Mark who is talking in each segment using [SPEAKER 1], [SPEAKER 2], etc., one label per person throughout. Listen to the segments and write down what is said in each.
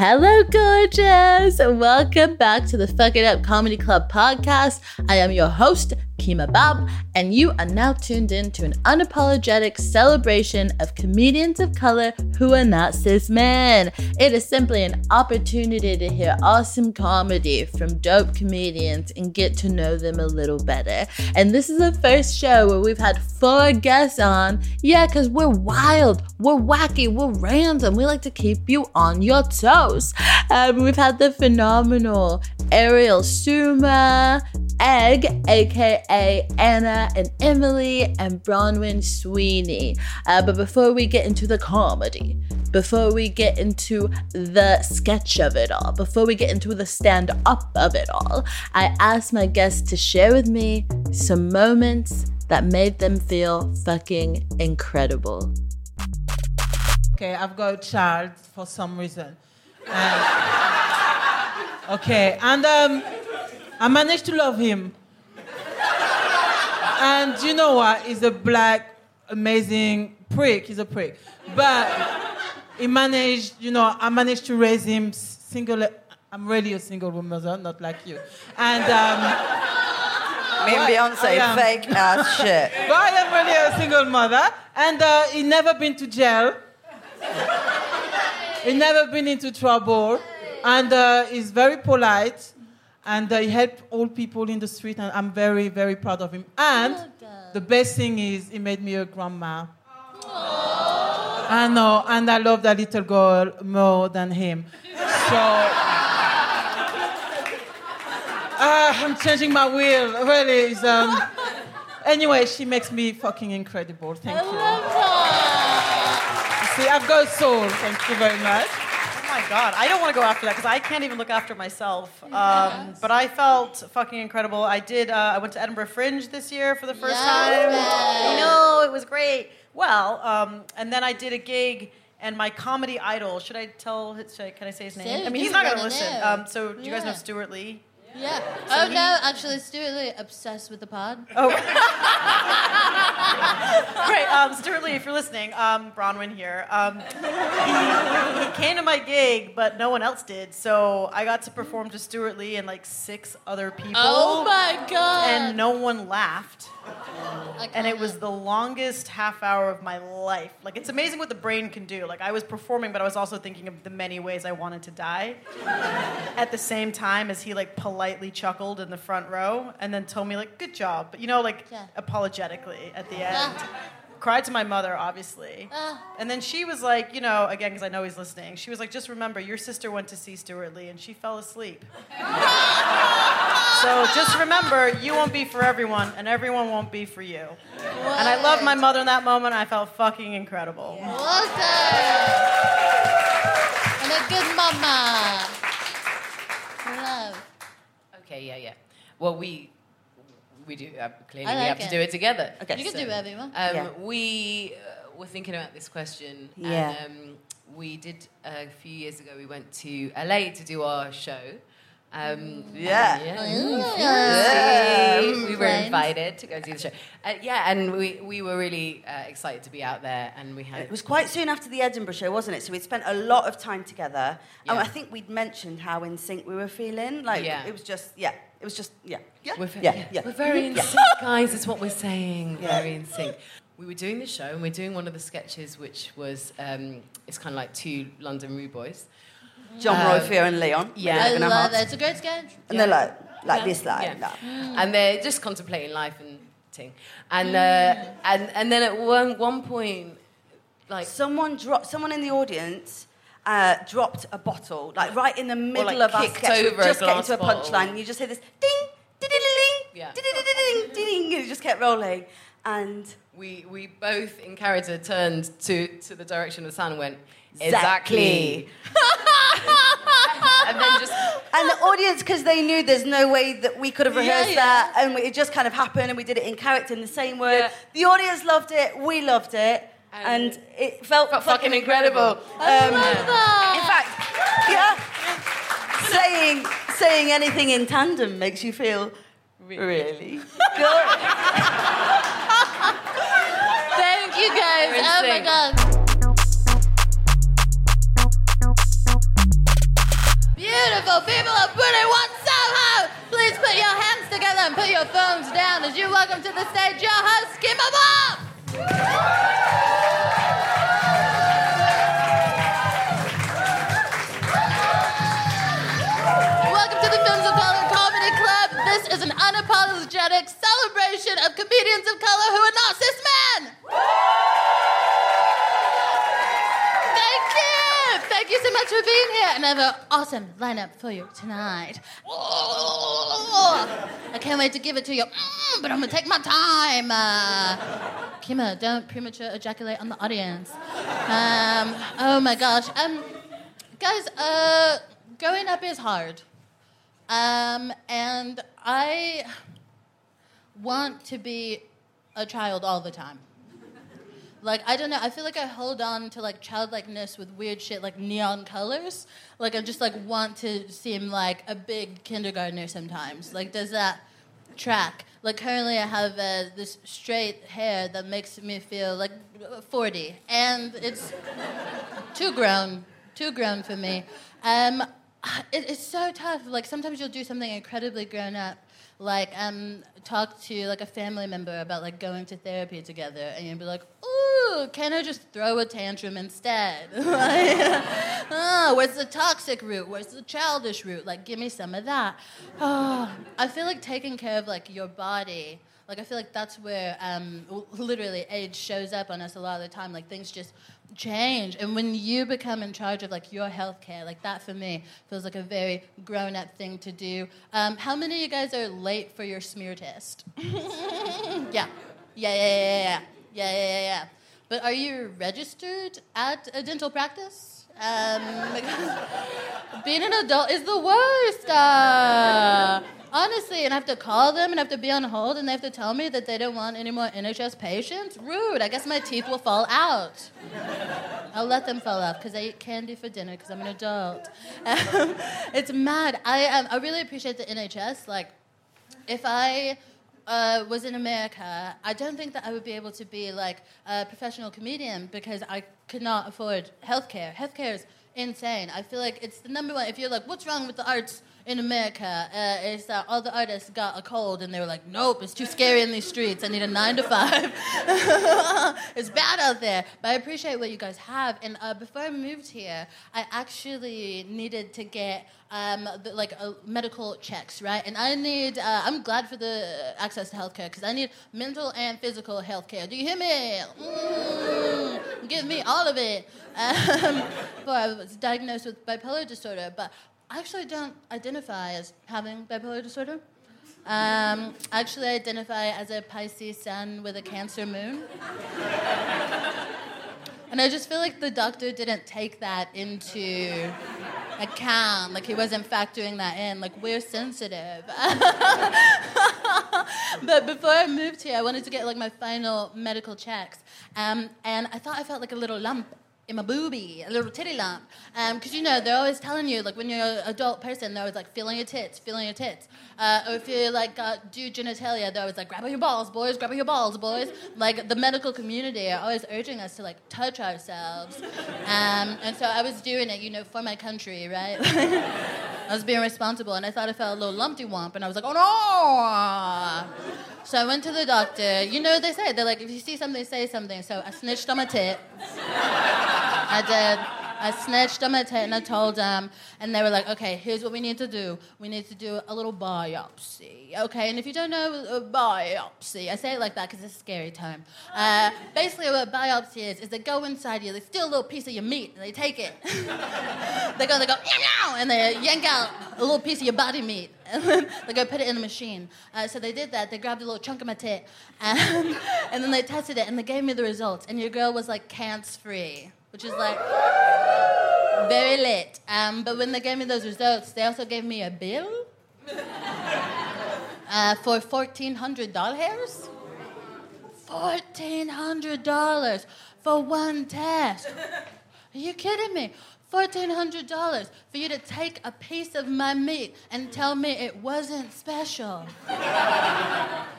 [SPEAKER 1] Hello, gorgeous! Welcome back to the Fuck It Up Comedy Club podcast. I am your host, Kemah Bob, and you are now tuned in to an unapologetic celebration of comedians of color who are not cis men. It is simply an opportunity to hear awesome comedy from dope comedians and get to know them a little better. And this is the first show where we've had four guests on. Yeah, because we're wild, we're wacky, we're random. We like to keep you on your toes. Um, we've had the phenomenal Arielle Souma, Egg, aka Anna and Emily, and Bronwyn Sweeney. Uh, but before we get into the comedy, before we get into the sketch of it all, before we get into the stand up of it all, I asked my guests to share with me some moments that made them feel fucking incredible.
[SPEAKER 2] Okay, I've got a child for some reason. Okay, and um, I managed to love him. And you know what? He's a black, amazing prick. He's a prick. But he managed, you know, I managed to raise him single. I'm really a single mother, not like you. And um,
[SPEAKER 3] Me and Beyonce, fake ass shit.
[SPEAKER 2] but I am really a single mother, and uh, he never been to jail. He never been into trouble, and uh, he's very polite, and uh, he helped all people in the street, and I'm very, very proud of him. And the best thing is, he made me a grandma. I know, and I love that little girl more than him. So. Ah, I'm changing my will. Really, um, Anyway, she makes me fucking incredible. Thank you. See, I've got soul. Thank you very much.
[SPEAKER 3] Oh my god, I don't want to go after that because I can't even look after myself. Um, but I felt fucking incredible. I did. Uh, I went to Edinburgh Fringe this year for the first time. I know it was great. Well, um, and then I did a gig. And my comedy idol, should I tell? Should I, can I say his name?
[SPEAKER 1] Say
[SPEAKER 3] I mean, he's not going to listen. Um, so, do you guys know Stewart Lee?
[SPEAKER 1] Yeah. Oh no, actually, Stewart Lee obsessed with the pod.
[SPEAKER 3] Oh. Great. Um, Stewart Lee, if you're listening, um, Bronwyn here. Um, he, he came to my gig, but no one else did. So I got to perform to Stewart Lee and like six other people.
[SPEAKER 1] Oh my god!
[SPEAKER 3] And no one laughed. And it
[SPEAKER 1] um,
[SPEAKER 3] was the longest half hour of my life. Like, it's amazing what the brain can do. Like, I was performing, but I was also thinking of the many ways I wanted to die. At the same time as he, like, politely chuckled in the front row and then told me, like, good job. But, you know, like,
[SPEAKER 1] Yeah.
[SPEAKER 3] apologetically at the end. Cried to my mother, obviously.
[SPEAKER 1] Ah.
[SPEAKER 3] And then she was like, you know, again, because I know he's listening, she was like, just remember, your sister went to see Stewart Lee and she fell asleep. So just remember, you won't be for everyone, and everyone won't be for you. And I loved my mother in that moment. I felt fucking incredible.
[SPEAKER 1] Well done. And a good mama. Love.
[SPEAKER 4] Okay, yeah, yeah. Well, we we do uh, clearly
[SPEAKER 1] I
[SPEAKER 4] we have
[SPEAKER 1] it.
[SPEAKER 4] to do it together.
[SPEAKER 3] Okay.
[SPEAKER 1] You can do whatever you want.
[SPEAKER 4] Um,
[SPEAKER 3] Yeah.
[SPEAKER 4] We uh, were thinking about this question.
[SPEAKER 3] Yeah.
[SPEAKER 4] And, um, we did a few years ago. We went to LA to do our show. Um,
[SPEAKER 3] Yeah.
[SPEAKER 4] yeah.
[SPEAKER 1] Yeah.
[SPEAKER 4] We were invited to go do the show. Uh, yeah, and we, we were really uh, excited to be out there, and we had
[SPEAKER 3] It was quite soon after the Edinburgh show, wasn't it? So we'd spent a lot of time together. And I think we'd mentioned how in sync we were feeling. Like,
[SPEAKER 4] Yeah.
[SPEAKER 3] it was just, yeah. It was just, yeah. Yeah.
[SPEAKER 4] We're, ve-
[SPEAKER 3] yeah. yeah.
[SPEAKER 4] we're very in
[SPEAKER 3] Yeah.
[SPEAKER 4] sync, guys. Is what we're saying.
[SPEAKER 3] Yeah.
[SPEAKER 4] Very in sync. We were doing the show, and we're doing one of the sketches, which was um, it's kind of like two London Rude Boys.
[SPEAKER 3] John
[SPEAKER 4] Um,
[SPEAKER 3] Royfield and Leon.
[SPEAKER 4] yeah.
[SPEAKER 1] I
[SPEAKER 3] a
[SPEAKER 1] love
[SPEAKER 3] half.
[SPEAKER 1] that. It's a great sketch.
[SPEAKER 3] And they're like, like
[SPEAKER 4] Yeah.
[SPEAKER 3] this, like
[SPEAKER 4] Yeah.
[SPEAKER 3] that.
[SPEAKER 4] and they're just contemplating life and ting. And uh, and and then at one one point, like
[SPEAKER 3] Someone dropped, someone in the audience uh, dropped a bottle, like right in the middle
[SPEAKER 4] like,
[SPEAKER 3] of our
[SPEAKER 4] kicked
[SPEAKER 3] sketch.
[SPEAKER 4] over a
[SPEAKER 3] just get
[SPEAKER 4] glass
[SPEAKER 3] into a punchline, and you just hear this ding, ding, ding, ding, ding, ding, ding, and it just kept rolling.
[SPEAKER 5] and
[SPEAKER 4] we we both in character turned to to the direction of the sound and went
[SPEAKER 5] Exactly.
[SPEAKER 4] exactly, and then just
[SPEAKER 5] and the audience because they knew there's no way that we could have rehearsed
[SPEAKER 6] yeah.
[SPEAKER 5] that and it just kind of happened and we did it in character in the same word
[SPEAKER 4] Yeah.
[SPEAKER 5] the audience loved it we loved it and,
[SPEAKER 4] And
[SPEAKER 5] it felt
[SPEAKER 4] felt
[SPEAKER 5] fucking
[SPEAKER 4] fucking
[SPEAKER 5] incredible,
[SPEAKER 4] incredible.
[SPEAKER 6] I
[SPEAKER 5] Um,
[SPEAKER 6] love that.
[SPEAKER 5] in fact yeah saying saying anything in tandem makes you feel really good
[SPEAKER 6] Thank you guys. Oh my god. Beautiful people of One Soho. Please put your hands together and put your phones down as you welcome to the stage your host, Kemah Bob. Welcome to the Films of Color Comedy Club. This is an unapologetic celebration of comedians of color who are not cis men. Thank you so much for being here. And I have an awesome lineup for you tonight. I can't wait to give it to you, Mm, but I'm gonna take my time. Uh, Kemah, don't premature ejaculate on the audience. Um, oh my gosh. Um, guys, uh, growing up is hard. Um, and I want to be a child all the time. Like I don't know, I feel like I hold on to like childlikeness with weird shit like neon colors. Like I just like want to seem like a big kindergartner sometimes. Like does that track? Like currently I have uh, this straight hair that makes me feel like 40 and it's too grown, too grown for me. Um, it, it's so tough. Like sometimes you'll do something incredibly grown up, like um, talk to like a family member about like going to therapy together, and you'll be like, "Ooh, can I just throw a tantrum instead?" like, oh, where's the toxic root? Where's the childish root? Like, give me some of that. Oh, I feel like taking care of like your body. Like I feel like that's where um, literally age shows up on us a lot of the time. Like things just change. And when you become in charge of like your healthcare, like that for me feels like a very grown up thing to do. Um, how many of you guys are late for your smear test? yeah. Yeah, yeah, yeah, yeah, yeah, yeah, yeah, yeah. But are you registered at a dental practice? Um, being an adult is the worst. Uh, honestly, and I have to call them and I have to be on hold and they have to tell me that they don't want any more NHS patients. Rude. I guess my teeth will fall out. I'll let them fall off because I eat candy for dinner because I'm an adult. Um, it's mad. I um, I really appreciate the NHS. Like, if I uh, was in America, I don't think that I would be able to be like a professional comedian because I could not afford healthcare. Healthcare is insane. I feel like it's the number one. If you're like, what's wrong with the arts in America? Uh, that all the artists got a cold and they were like, nope, it's too scary in these streets. I need a nine to five. it's bad out there. But I appreciate what you guys have. And uh, before I moved here, I actually needed to get um, the, like uh, medical checks, right? And I need, uh, I'm glad for the access to healthcare because I need mental and physical healthcare. Do you hear me? Mm, give me all of it. Um, before I was diagnosed with bipolar disorder, but I actually don't identify as having bipolar disorder. Um, I identify as a Pisces sun with a Cancer moon. And I just feel like the doctor didn't take that into account. Like he wasn't factoring that in. Like we're sensitive. but before I moved here, I wanted to get like my final medical checks. Um, and I thought I felt like a little lump in my boobie, a little titty lump. Because, you know, they're always telling you, like, when you're an adult person, they're always like, feeling your tits, feeling your tits. Uh, or if you, like, got do genitalia, they're always like, grab your balls, boys, grab your balls, boys. Like, the medical community are always urging us to, like, touch ourselves. Um, and so I was doing it, you know, for my country, right? I was being responsible, and I thought I felt a little lumpy wump, and I was like, oh no! So I went to the doctor. You know what they say? They're like, if you see something, say something. So I snitched on my tit. I did. I snitched on my tit and I told them, and they were like, okay, here's what we need to do. We need to do a little biopsy, okay? And if you don't know a biopsy, I say it like that because it's a scary term. Uh, basically, what a biopsy is, is they go inside you, they steal a little piece of your meat, and they take it. they go, they go, meow, and they yank out a little piece of your body meat. And then they go put it in the machine. Uh, so they did that. They grabbed a little chunk of my tit, and, and then they tested it, and they gave me the results. And your girl was like cancer free, which is like very lit. Um, but when they gave me those results, they also gave me a bill uh, for fourteen hundred dollars. Fourteen hundred dollars for one test. Are you kidding me? $1,400 for you to take a piece of my meat and tell me it wasn't special.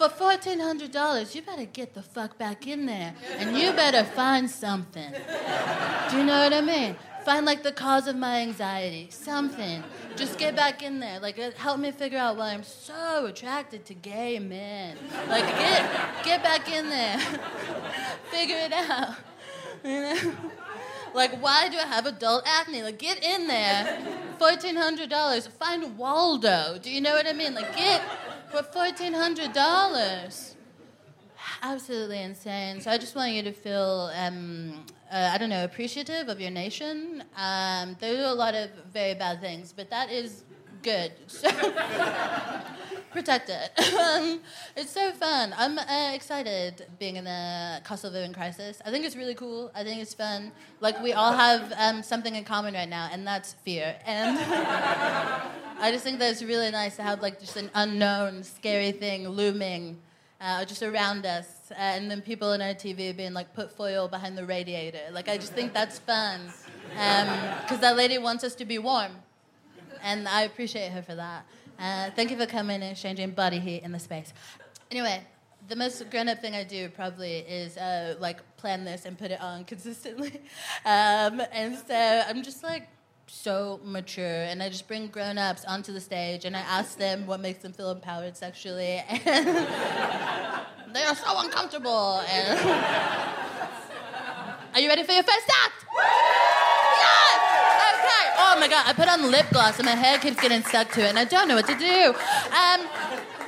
[SPEAKER 6] for $1,400, you better get the fuck back in there and you better find something. Do you know what I mean? Find like the cause of my anxiety, something. Just get back in there. Like, uh, help me figure out why I'm so attracted to gay men. Like, get, get back in there. figure it out. You know? Like, why do I have adult acne? Like, get in there. Fourteen hundred dollars. Find Waldo. Do you know what I mean? Like, get for fourteen hundred dollars. Absolutely insane. So I just want you to feel, um, uh, I don't know, appreciative of your nation. Um, there are a lot of very bad things, but that is good. So protect it. Um, it's so fun. I'm uh, excited being in the living crisis. I think it's really cool. I think it's fun. Like we all have um, something in common right now, and that's fear. And I just think that it's really nice to have like just an unknown, scary thing looming. Uh, just around us, uh, and then people on our TV being like, put foil behind the radiator. Like, I just think that's fun. Because that lady wants us to be warm. And I appreciate her for that. Uh, thank you for coming and exchanging body heat in the space. Anyway, the most grown up thing I do probably is uh, like plan this and put it on consistently. Um, and so I'm just like so mature and I just bring grown ups onto the stage and I ask them what makes them feel empowered sexually. And they are so uncomfortable. And are you ready for your first act? Yes! Okay. Oh my god, I put on lip gloss and my hair keeps getting stuck to it and I don't know what to do. Um,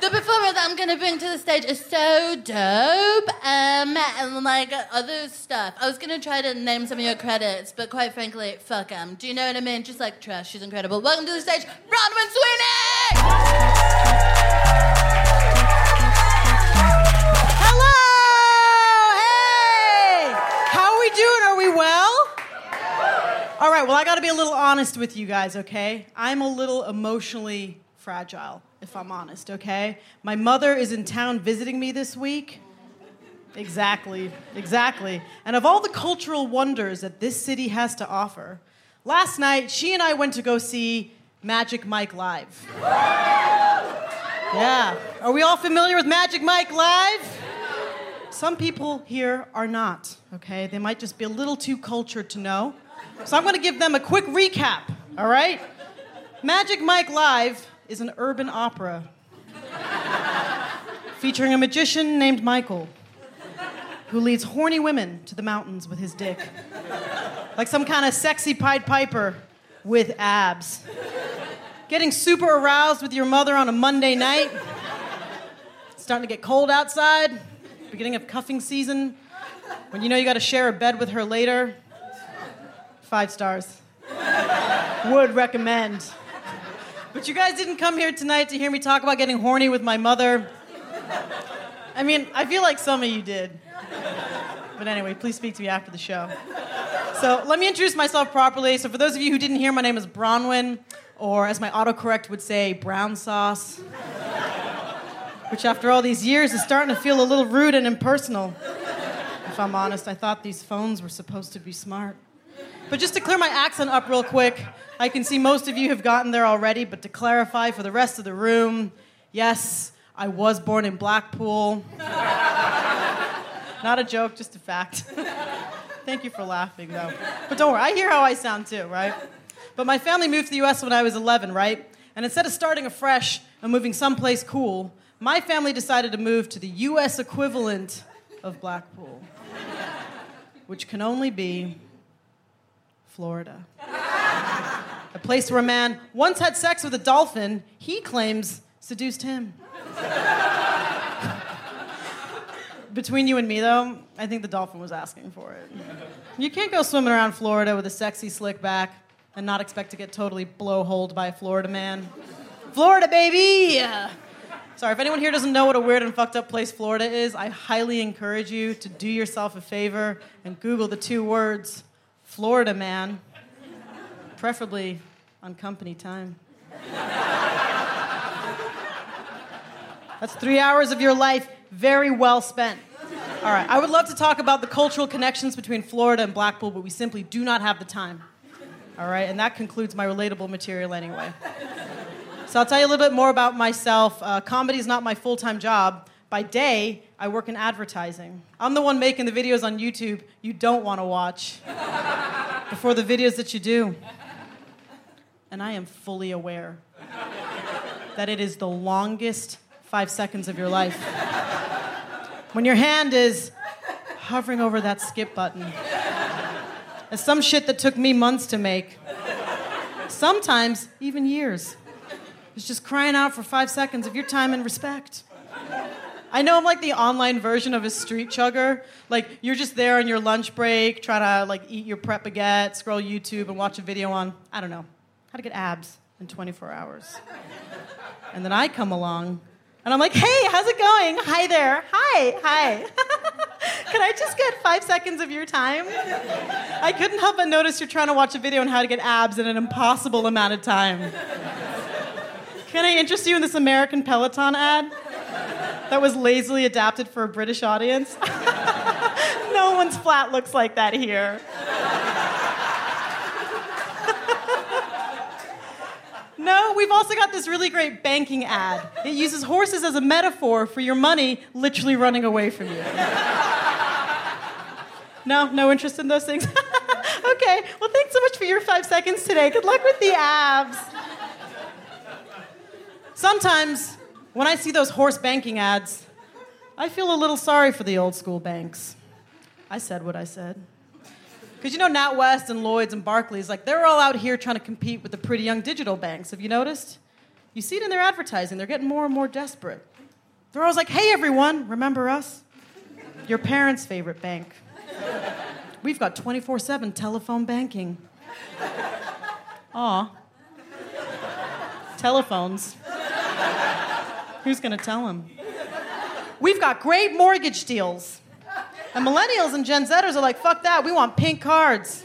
[SPEAKER 6] the performer that I'm gonna bring to the stage is so dope. Um, and like other stuff. I was gonna try to name some of your credits, but quite frankly, fuck them. Do you know what I mean? Just like trash. She's incredible. Welcome to the stage, Bronwyn Sweeney!
[SPEAKER 3] Hello! Hey! How are we doing? Are we well? All right, well, I got to be a little honest with you guys, okay? I'm a little emotionally fragile, if I'm honest, okay? My mother is in town visiting me this week. Exactly, exactly. And of all the cultural wonders that this city has to offer, last night she and I went to go see Magic Mike Live. Yeah. Are we all familiar with Magic Mike Live? Some people here are not, okay? They might just be a little too cultured to know. So I'm gonna give them a quick recap, all right? Magic Mike Live is an urban opera featuring a magician named Michael who leads horny women to the mountains with his dick. Like some kind of sexy Pied Piper with abs. Getting super aroused with your mother on a Monday night. Starting to get cold outside. Beginning of cuffing season. When you know you gotta share a bed with her later. Five stars. Would recommend. But you guys didn't come here tonight to hear me talk about getting horny with my mother. I mean, I feel like some of you did. But anyway, please speak to me after the show. So let me introduce myself properly. So for those of you who didn't hear, my name is Bronwyn, or as my autocorrect would say, brown sauce. Which after all these years is starting to feel a little rude and impersonal. If I'm honest, I thought these phones were supposed to be smart. But just to clear my accent up real quick, I can see most of you have gotten there already, but to clarify for the rest of the room, yes, I was born in Blackpool. Not a joke, just a fact. Thank you for laughing, though. But don't worry, I hear how I sound too, right? But my family moved to the US when I was 11, right? And instead of starting afresh and moving someplace cool, my family decided to move to the US equivalent of Blackpool, which can only be Florida. a place where a man once had sex with a dolphin he claims seduced him. Between you and me, though, I think the dolphin was asking for it. You can't go swimming around Florida with a sexy slick back and not expect to get totally blowholed by a Florida man. Florida, baby! Sorry, if anyone here doesn't know what a weird and fucked up place Florida is, I highly encourage you to do yourself a favor and Google the two words Florida man, preferably on company time. That's three hours of your life very well spent. All right, I would love to talk about the cultural connections between Florida and Blackpool, but we simply do not have the time. All right, and that concludes my relatable material anyway. So I'll tell you a little bit more about myself. Uh, comedy is not my full time job. By day, I work in advertising. I'm the one making the videos on YouTube you don't want to watch before the videos that you do. And I am fully aware that it is the longest five seconds of your life. When your hand is hovering over that skip button. It's some shit that took me months to make. Sometimes even years. It's just crying out for five seconds of your time and respect. I know I'm like the online version of a street chugger. Like you're just there on your lunch break, trying to like eat your Pret baguette, scroll YouTube, and watch a video on I don't know how to get abs in 24 hours. And then I come along and I'm like, hey, how's it going? Hi there. Hi, hi. Can I just get five seconds of your time? I couldn't help but notice you're trying to watch a video on how to get abs in an impossible amount of time. Can I interest you in this American Peloton ad that was lazily adapted for a British audience? no one's flat looks like that here. No, we've also got this really great banking ad. It uses horses as a metaphor for your money literally running away from you. No, no interest in those things? okay, well, thanks so much for your five seconds today. Good luck with the abs. Sometimes, when I see those horse banking ads, I feel a little sorry for the old school banks. I said what I said. Because you know, NatWest and Lloyds and Barclays, like they're all out here trying to compete with the pretty young digital banks. Have you noticed? You see it in their advertising. They're getting more and more desperate. They're always like, hey, everyone, remember us? Your parents' favorite bank. We've got 24 7 telephone banking. Aw. Telephones. Who's going to tell them? We've got great mortgage deals. And millennials and Gen Zers are like, fuck that, we want pink cards.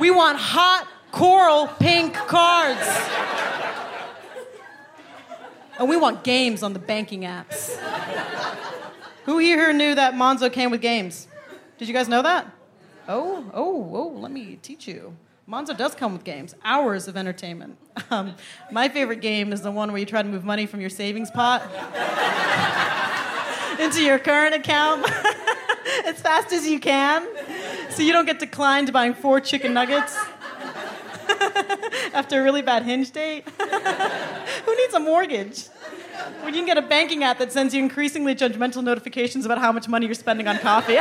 [SPEAKER 3] we want hot coral pink cards. And we want games on the banking apps. Who here knew that Monzo came with games? Did you guys know that? Oh, oh, oh, let me teach you. Monzo does come with games, hours of entertainment. Um, my favorite game is the one where you try to move money from your savings pot into your current account as fast as you can so you don't get declined buying four chicken nuggets after a really bad hinge date. Who needs a mortgage? When you can get a banking app that sends you increasingly judgmental notifications about how much money you're spending on coffee.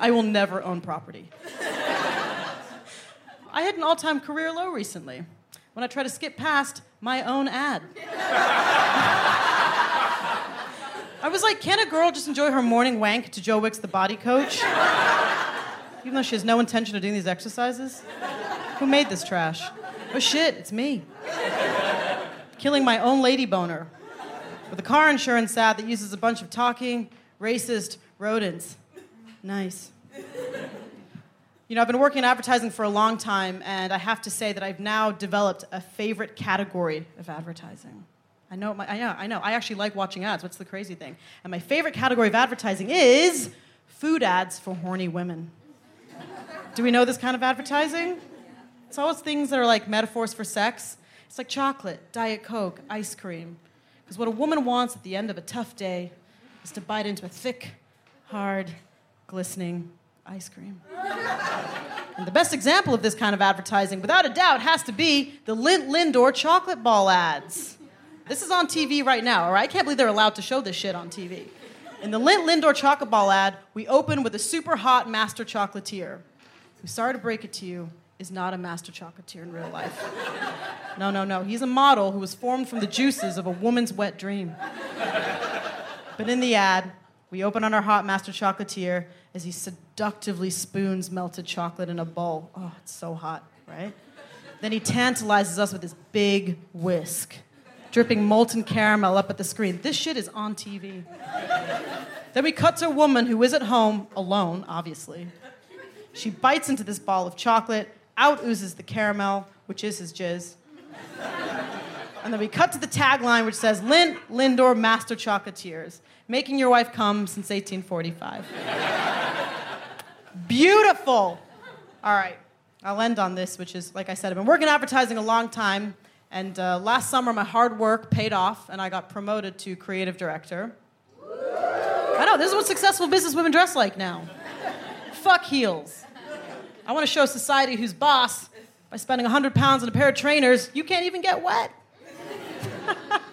[SPEAKER 3] I will never own property. I had an all time career low recently when I tried to skip past my own ad. I was like, can a girl just enjoy her morning wank to Joe Wicks, the body coach? Even though she has no intention of doing these exercises? Who made this trash? Oh shit, it's me. Killing my own lady boner with a car insurance ad that uses a bunch of talking, racist rodents. Nice. You know, I've been working in advertising for a long time, and I have to say that I've now developed a favorite category of advertising. I know, my, I know, I know. I actually like watching ads. What's the crazy thing? And my favorite category of advertising is food ads for horny women. Do we know this kind of advertising? It's always things that are like metaphors for sex. It's like chocolate, Diet Coke, ice cream. Because what a woman wants at the end of a tough day is to bite into a thick, hard, glistening ice cream. and the best example of this kind of advertising, without a doubt, has to be the Lindt Lindor chocolate ball ads. This is on TV right now, all right? I can't believe they're allowed to show this shit on TV. In the Lindt Lindor chocolate ball ad, we open with a super hot master chocolatier who, sorry to break it to you, is not a master chocolatier in real life. No, no, no. He's a model who was formed from the juices of a woman's wet dream. But in the ad, we open on our hot master chocolatier as he seductively spoons melted chocolate in a bowl. Oh, it's so hot, right? Then he tantalizes us with his big whisk, dripping molten caramel up at the screen. This shit is on TV. then we cut to a woman who is at home, alone, obviously. She bites into this ball of chocolate, out oozes the caramel, which is his jizz. And then we cut to the tagline, which says Lindt Lindor Master Chocolatiers, making your wife come since 1845. Beautiful. All right, I'll end on this, which is, like I said, I've been working advertising a long time, and uh, last summer my hard work paid off, and I got promoted to creative director. I know, this is what successful businesswomen dress like now. Fuck heels. I want to show society who's boss by spending 100 pounds on a pair of trainers. You can't even get wet.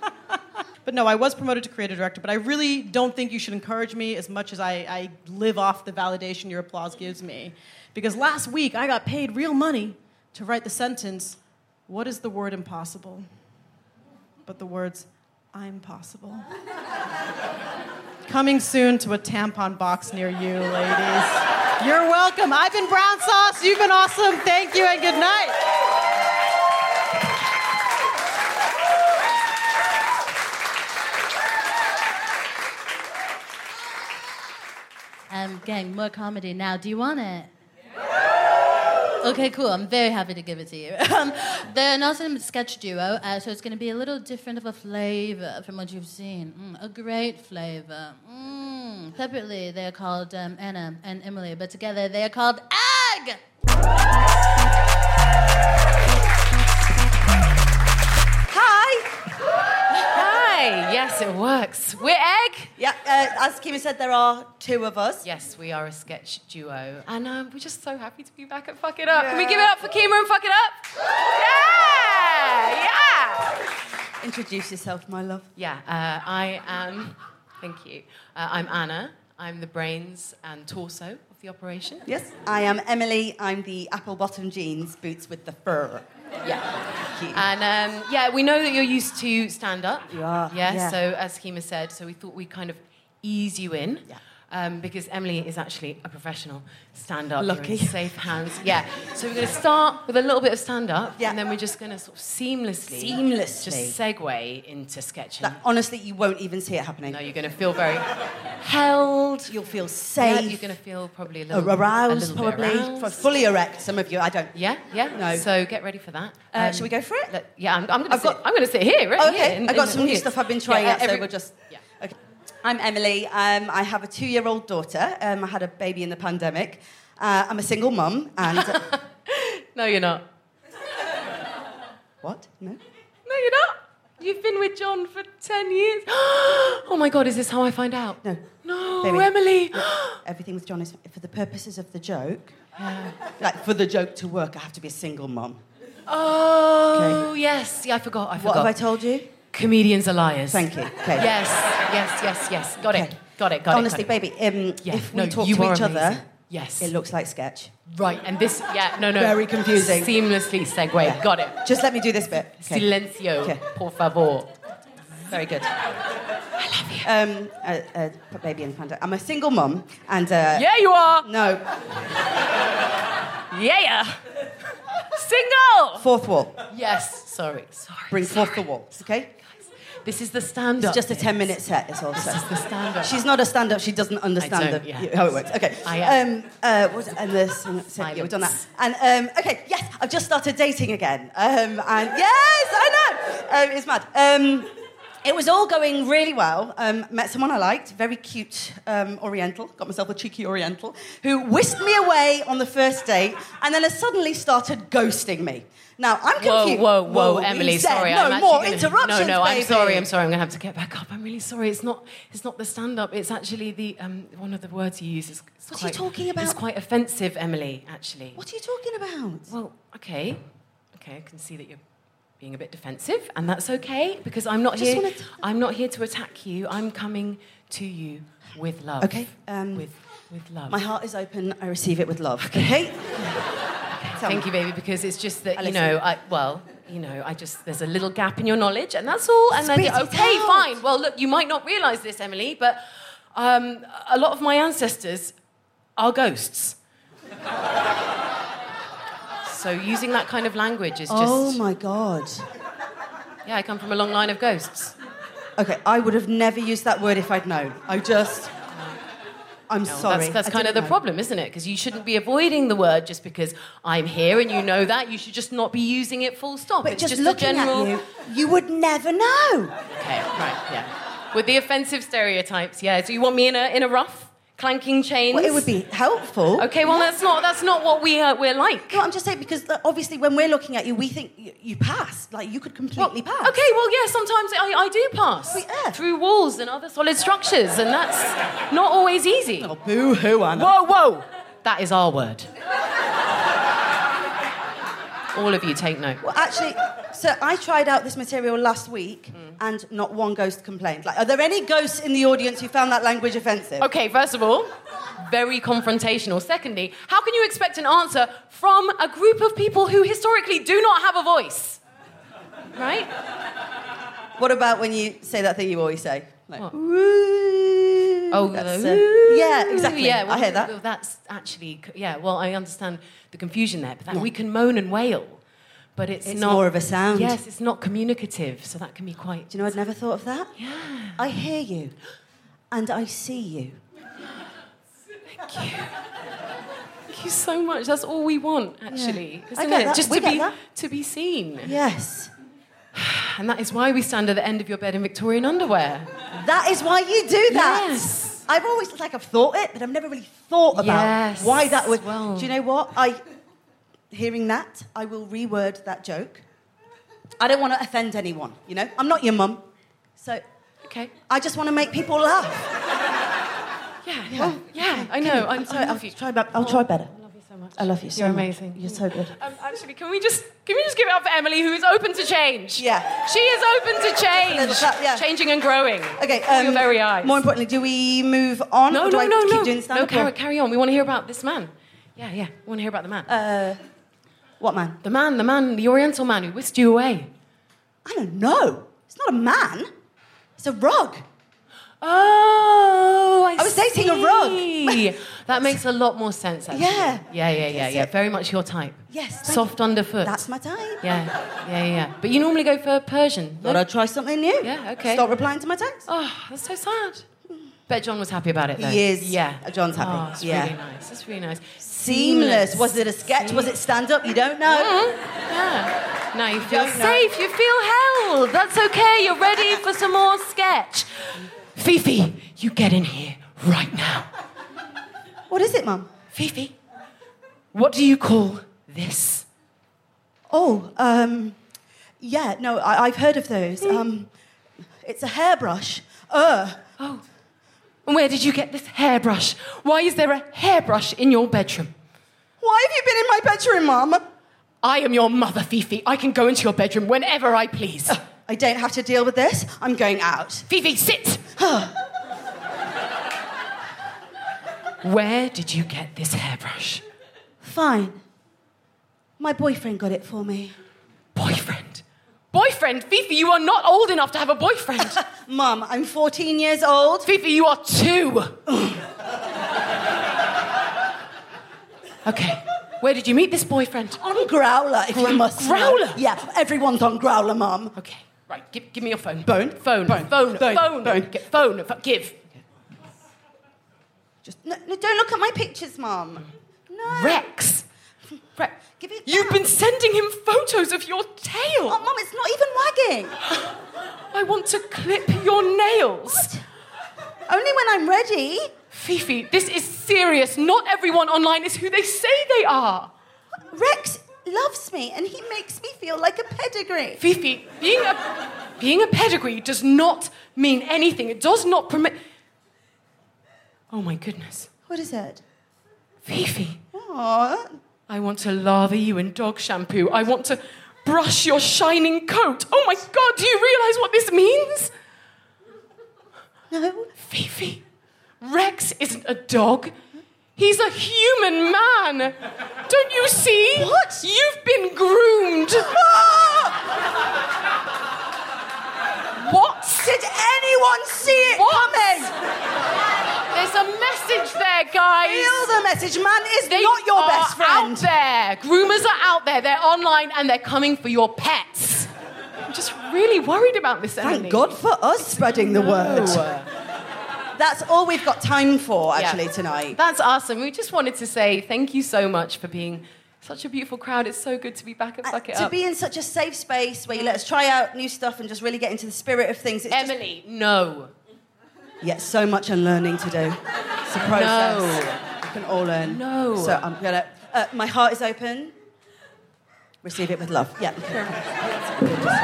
[SPEAKER 3] but no, I was promoted to creative director, but I really don't think you should encourage me as much as I, I live off the validation your applause gives me. Because last week I got paid real money to write the sentence, What is the word impossible? But the words, I'm possible. Coming soon to a tampon box near you, ladies. You're welcome. I've been Brown Sauce. You've been awesome. Thank you and good night.
[SPEAKER 6] Um, gang, more comedy now. Do you want it? Okay, cool. I'm very happy to give it to you. Um, they're an awesome sketch duo, uh, so it's going to be a little different of a flavor from what you've seen. Mm, a great flavor. Mm. Separately, they're called um, Anna and Emily, but together they are called Egg!
[SPEAKER 4] Yes, it works. We're Egg.
[SPEAKER 5] Yeah, uh, as Kemah said, there are two of us.
[SPEAKER 4] Yes, we are a sketch duo, and um, we're just so happy to be back at Fuck It Up. Can we give it up for Kemah and Fuck It Up? Yeah, yeah.
[SPEAKER 5] Introduce yourself, my love.
[SPEAKER 4] Yeah, uh, I am. Thank you. Uh, I'm Anna. I'm the brains and torso of the operation.
[SPEAKER 5] Yes. I am Emily. I'm the apple bottom jeans, boots with the fur.
[SPEAKER 4] Yeah. And um, yeah, we know that you're used to stand up.
[SPEAKER 5] You are,
[SPEAKER 4] Yeah,
[SPEAKER 5] yeah.
[SPEAKER 4] So as Kemah said, so we thought we'd kind of ease you in.
[SPEAKER 5] Yeah.
[SPEAKER 4] Um, because Emily is actually a professional stand up.
[SPEAKER 5] Lucky.
[SPEAKER 4] safe hands. Yeah. So we're going to start with a little bit of stand up.
[SPEAKER 5] Yeah.
[SPEAKER 4] And then we're just going to sort of seamlessly.
[SPEAKER 5] Seamlessly.
[SPEAKER 4] Just segue into sketching.
[SPEAKER 5] That, honestly, you won't even see it happening.
[SPEAKER 4] no, you're going to feel very held.
[SPEAKER 5] You'll feel
[SPEAKER 4] Yeah,
[SPEAKER 5] safe.
[SPEAKER 4] you're going to feel probably a little
[SPEAKER 5] uh, aroused,
[SPEAKER 4] a little
[SPEAKER 5] probably.
[SPEAKER 4] aroused.
[SPEAKER 5] Fully erect, some of you. I don't.
[SPEAKER 4] Yeah, yeah.
[SPEAKER 5] No.
[SPEAKER 4] So get ready for that.
[SPEAKER 5] Uh,
[SPEAKER 4] Um,
[SPEAKER 5] shall we go for it?
[SPEAKER 4] let- yeah, I'm, I'm going to
[SPEAKER 5] I've
[SPEAKER 4] sit.
[SPEAKER 5] got-
[SPEAKER 4] I'm going to sit here. Right
[SPEAKER 5] okay.
[SPEAKER 4] here in-
[SPEAKER 5] I've got
[SPEAKER 4] in-
[SPEAKER 5] some new
[SPEAKER 4] here.
[SPEAKER 5] stuff I've been trying
[SPEAKER 4] Yeah,
[SPEAKER 5] out, so we'll just.
[SPEAKER 4] Yeah.
[SPEAKER 5] Okay. I'm Emily. Um, I have a two-year-old daughter. Um, I had a baby in the pandemic. Uh, I'm a single mum, and
[SPEAKER 4] No, you're not.
[SPEAKER 5] what? No.
[SPEAKER 4] No, you're not. You've been with John for 10 years. oh my God, is this how I find out?
[SPEAKER 5] No.
[SPEAKER 4] No,
[SPEAKER 5] Baby.
[SPEAKER 4] Emily.
[SPEAKER 5] Everything with John is for the purposes of the joke. Like for the joke to work, I have to be a single mum.
[SPEAKER 4] oh, yes. Yeah, I forgot. I forgot.
[SPEAKER 5] What have I told you?
[SPEAKER 4] Comedians are liars.
[SPEAKER 5] Thank you. Okay.
[SPEAKER 4] Yes, yes, yes, yes. Got it.
[SPEAKER 5] Okay.
[SPEAKER 4] Got it. Got
[SPEAKER 5] Honestly,
[SPEAKER 4] it. got
[SPEAKER 5] baby, um,
[SPEAKER 4] Yeah,
[SPEAKER 5] if we
[SPEAKER 4] no,
[SPEAKER 5] talk to each
[SPEAKER 4] amazing.
[SPEAKER 5] other,
[SPEAKER 4] Yes.
[SPEAKER 5] it looks like sketch.
[SPEAKER 4] Right, and this, yeah, no, no.
[SPEAKER 5] Very confusing.
[SPEAKER 4] Seamlessly segue. Got it.
[SPEAKER 5] Just let me do this bit. Okay.
[SPEAKER 4] Silencio,
[SPEAKER 5] Okay.
[SPEAKER 4] por favor.
[SPEAKER 5] Very good. I love you. Um, uh, uh, baby and panda. I'm a single mum, and uh,
[SPEAKER 4] Yeah, you are.
[SPEAKER 5] no
[SPEAKER 4] Yeah. Single.
[SPEAKER 5] fourth wall.
[SPEAKER 4] Yes. Sorry. Sorry.
[SPEAKER 5] Bring forth the wall. Okay.
[SPEAKER 4] Guys, this is the stand-up.
[SPEAKER 5] It's just a ten minute set. It's all set.
[SPEAKER 4] This is the stand-up.
[SPEAKER 5] She's not a stand up. She doesn't understand the,
[SPEAKER 4] yeah.
[SPEAKER 5] how it works. Okay.
[SPEAKER 4] I am.
[SPEAKER 5] Um, uh, what was it? and this, and yeah, we've done that. And um, okay, yes, I've just started dating again. Um, and yes, I know. Um, it's mad. Um, it was all going really well. Um, met someone I liked, very cute um, Oriental. Got myself a cheeky Oriental who whisked me away on the first date, and then has suddenly started ghosting me. Now I'm
[SPEAKER 4] Whoa,
[SPEAKER 5] confused.
[SPEAKER 4] whoa, whoa,
[SPEAKER 5] he
[SPEAKER 4] Emily,
[SPEAKER 5] said.
[SPEAKER 4] sorry.
[SPEAKER 5] No
[SPEAKER 4] I'm
[SPEAKER 5] more
[SPEAKER 4] gonna-
[SPEAKER 5] interruptions.
[SPEAKER 4] No, no, I'm sorry. I'm sorry. I'm going to have to get back up. I'm really sorry. It's not. It's not the stand-up. It's actually the um, one of the words you use is. is
[SPEAKER 5] What are you talking about?
[SPEAKER 4] It's quite offensive, Emily. Actually.
[SPEAKER 5] What are you talking about?
[SPEAKER 4] Well, okay, okay. I can see that you're being a bit defensive, and that's okay because I'm not here.
[SPEAKER 5] to-
[SPEAKER 4] I'm not here to attack you. I'm coming to you with love.
[SPEAKER 5] Okay, um,
[SPEAKER 4] with with love.
[SPEAKER 5] My heart is open. I receive it with love. Okay. Tell
[SPEAKER 4] Thank you, baby, because it's just that
[SPEAKER 5] I
[SPEAKER 4] you know, I well, you know, I just there's a little gap in your knowledge, and that's all. And then
[SPEAKER 5] Spit it
[SPEAKER 4] okay,
[SPEAKER 5] out.
[SPEAKER 4] fine. Well, look, you might not realise this, Emily, but um, a lot of my ancestors are ghosts. So using that kind of language is oh just
[SPEAKER 5] Oh my god.
[SPEAKER 4] yeah. I come from a long line of ghosts.
[SPEAKER 5] Okay, I would have never used that word if I'd known. I just. I'm
[SPEAKER 4] No,
[SPEAKER 5] sorry.
[SPEAKER 4] That's, that's kind of the
[SPEAKER 5] know.
[SPEAKER 4] problem, isn't it? Because you shouldn't be avoiding the word just because I'm here and you know that. You should just not be using it full stop.
[SPEAKER 5] But
[SPEAKER 4] it's
[SPEAKER 5] just,
[SPEAKER 4] just,
[SPEAKER 5] looking
[SPEAKER 4] a general.
[SPEAKER 5] at you, you would never know.
[SPEAKER 4] Okay, right, yeah. With the offensive stereotypes, yeah. Do you want me in a in a rough, clanking chains?
[SPEAKER 5] Well, it would be helpful.
[SPEAKER 4] Okay, well that's not that's not what we uh, we're like.
[SPEAKER 5] No, I'm just saying because uh, obviously when we're looking at you, we think you, you pass. Like you could completely pass.
[SPEAKER 4] Okay, well yeah, sometimes I, I do pass
[SPEAKER 5] Well, yeah.
[SPEAKER 4] through walls and other solid structures, and that's not always easy.
[SPEAKER 5] Oh, boo hoo, Anna.
[SPEAKER 4] Whoa, whoa! That is our word. All of you take note.
[SPEAKER 5] Well, actually, so I tried out this material last week,
[SPEAKER 4] Mm.
[SPEAKER 5] and not one ghost complained. Like, are there any ghosts in the audience who found that language offensive?
[SPEAKER 4] Okay, first of all, very confrontational. Secondly, how can you expect an answer from a group of people who historically do not have a voice? Right?
[SPEAKER 5] What about when you say that thing you always say? Like,
[SPEAKER 4] What?
[SPEAKER 5] "Woo."
[SPEAKER 4] Oh,
[SPEAKER 5] That's, uh, yeah, exactly.
[SPEAKER 4] Yeah, well,
[SPEAKER 5] I hear that.
[SPEAKER 4] well, That's actually, yeah, well, I understand the confusion there, but that, we can moan and wail, but it's,
[SPEAKER 5] It's
[SPEAKER 4] not.
[SPEAKER 5] more of a sound.
[SPEAKER 4] Yes, it's not communicative, so that can be quite.
[SPEAKER 5] Do you know I'd never thought of that?
[SPEAKER 4] Yeah.
[SPEAKER 5] I hear you, and I see you.
[SPEAKER 4] Thank you Thank you so much. That's all we want, actually.
[SPEAKER 5] I
[SPEAKER 4] Isn't it? Just
[SPEAKER 5] We
[SPEAKER 4] to be
[SPEAKER 5] that.
[SPEAKER 4] to be seen.
[SPEAKER 5] Yes.
[SPEAKER 4] And that is why we stand at the end of your bed in Victorian underwear.
[SPEAKER 5] That is why you do that.
[SPEAKER 4] Yes.
[SPEAKER 5] I've always like I've thought it, but I've never really thought about
[SPEAKER 4] Yes,
[SPEAKER 5] why that would.
[SPEAKER 4] well.
[SPEAKER 5] Do you know what? I, hearing that, I will reword that joke. I don't want to offend anyone. You know, I'm not your mum, so
[SPEAKER 4] Okay.
[SPEAKER 5] I just want to make people laugh.
[SPEAKER 4] Yeah, yeah, yeah. I know. I'm
[SPEAKER 5] Sorry, I'll
[SPEAKER 4] you.
[SPEAKER 5] try. I'll try better.
[SPEAKER 4] I love you much.
[SPEAKER 5] I love you so
[SPEAKER 4] You're
[SPEAKER 5] much.
[SPEAKER 4] amazing.
[SPEAKER 5] You're so good.
[SPEAKER 4] Um, actually, can we just can we just give it up for Emily, who is open to change?
[SPEAKER 5] Yeah.
[SPEAKER 4] she is open to change,
[SPEAKER 5] clap, yeah.
[SPEAKER 4] changing and growing.
[SPEAKER 5] Okay.
[SPEAKER 4] Before your
[SPEAKER 5] um,
[SPEAKER 4] very eyes.
[SPEAKER 5] More importantly, do we move on?
[SPEAKER 4] no, no, no, no. no, carry, carry on. We want to hear about this man. Yeah, yeah. We want to hear about the man.
[SPEAKER 5] Uh, what man?
[SPEAKER 4] the man, the man, the Oriental man who whisked you away.
[SPEAKER 5] I don't know. It's not a man. It's a rug.
[SPEAKER 4] Oh, I,
[SPEAKER 5] I was dating a rug.
[SPEAKER 4] that makes a lot more sense. Actually.
[SPEAKER 5] Yeah.
[SPEAKER 4] yeah, yeah, yeah, yeah. Very much your type.
[SPEAKER 5] Yes.
[SPEAKER 4] Soft
[SPEAKER 5] you.
[SPEAKER 4] underfoot.
[SPEAKER 5] That's my type.
[SPEAKER 4] Yeah, yeah, yeah. But you normally go for Persian. no?
[SPEAKER 5] I'd try something new.
[SPEAKER 4] Yeah, okay.
[SPEAKER 5] Stop replying to my texts.
[SPEAKER 4] Oh, that's so sad. Bet John was happy about it. Though.
[SPEAKER 5] He is.
[SPEAKER 4] Yeah,
[SPEAKER 5] John's happy.
[SPEAKER 4] Oh, it's
[SPEAKER 5] Yeah.
[SPEAKER 4] really nice. It's really nice.
[SPEAKER 5] Seamless. Was it a sketch? Was it stand up? You don't know. Mm-hmm.
[SPEAKER 4] Yeah. Now you feel
[SPEAKER 5] don't know.
[SPEAKER 4] safe. You feel held. That's okay. You're ready for some more sketch. Fifi, you get in here right now.
[SPEAKER 5] What is it, Mum?
[SPEAKER 4] Fifi, what do you call this?
[SPEAKER 5] Oh, um, yeah, no, I, I've heard of those. Um, it's a hairbrush. Uh,
[SPEAKER 4] Oh. And where did you get this hairbrush? Why is there a hairbrush in your bedroom?
[SPEAKER 5] why have you been in my bedroom, Mum?
[SPEAKER 4] I am your mother, Fifi. I can go into your bedroom whenever I please.
[SPEAKER 5] I don't have to deal with this. I'm going out.
[SPEAKER 4] Fifi, sit! Where did you get this hairbrush?
[SPEAKER 5] Fine. My boyfriend got it for me.
[SPEAKER 4] Boyfriend. Boyfriend? Fifi, you are not old enough to have a boyfriend.
[SPEAKER 5] Mum, I'm 14 years old.
[SPEAKER 4] Fifi, you are two. okay. Where did you meet this boyfriend?
[SPEAKER 5] On Growler, if you must know.
[SPEAKER 4] Growler?
[SPEAKER 5] Yeah, everyone's on Growler, Mum.
[SPEAKER 4] Okay. Right. Give, give me your phone.
[SPEAKER 5] Phone?
[SPEAKER 4] Phone.
[SPEAKER 5] Phone.
[SPEAKER 4] Phone.
[SPEAKER 5] Phone.
[SPEAKER 4] Phone.
[SPEAKER 5] Phone.
[SPEAKER 4] Get phone. Give.
[SPEAKER 5] Just no, no, don't look at my pictures, Mum. No.
[SPEAKER 4] Rex. Rex.
[SPEAKER 5] Give it
[SPEAKER 4] You've
[SPEAKER 5] back.
[SPEAKER 4] been sending him photos of your tail.
[SPEAKER 5] Oh, Mum, it's not even wagging.
[SPEAKER 4] I want to clip your nails.
[SPEAKER 5] Only when I'm ready.
[SPEAKER 4] Fifi, this is serious. Not everyone online is who they say they are.
[SPEAKER 5] Rex loves me and he makes me feel like a pedigree.
[SPEAKER 4] Fifi, being a, being a pedigree does not mean anything. It does not permit. Oh my goodness.
[SPEAKER 5] What is it?
[SPEAKER 4] Fifi,
[SPEAKER 5] Aww.
[SPEAKER 4] I want to lather you in dog shampoo. I want to brush your shining coat. Oh my god, do you realize what this means?
[SPEAKER 5] No.
[SPEAKER 4] Fifi, Rex isn't a dog. He's a human man. Don't you see?
[SPEAKER 5] What?
[SPEAKER 4] You've been groomed. what?
[SPEAKER 5] Did anyone see it
[SPEAKER 4] What?
[SPEAKER 5] coming?
[SPEAKER 4] There's a message there, guys.
[SPEAKER 5] Feel the message. Man is
[SPEAKER 4] They
[SPEAKER 5] not your best friend.
[SPEAKER 4] out there. Groomers are out there. They're online and they're coming for your pets. I'm just really worried about this, Emily.
[SPEAKER 5] Thank God for us spreading the word. That's all we've got time for,
[SPEAKER 4] Yeah.
[SPEAKER 5] actually, tonight.
[SPEAKER 4] That's awesome. We just wanted to say thank you so much for being such a beautiful crowd. It's so good to be back at
[SPEAKER 5] Uh,
[SPEAKER 4] It
[SPEAKER 5] to
[SPEAKER 4] Up.
[SPEAKER 5] be in such a safe space where you let us try out new stuff and just really get into the spirit of things. It's just,
[SPEAKER 4] Emily, no.
[SPEAKER 5] yet so much unlearning to do. It's a process.
[SPEAKER 4] No.
[SPEAKER 5] We can all learn.
[SPEAKER 4] No.
[SPEAKER 5] So I'm gonna. Uh, my heart is open. Receive it with love. Yeah. okay. Just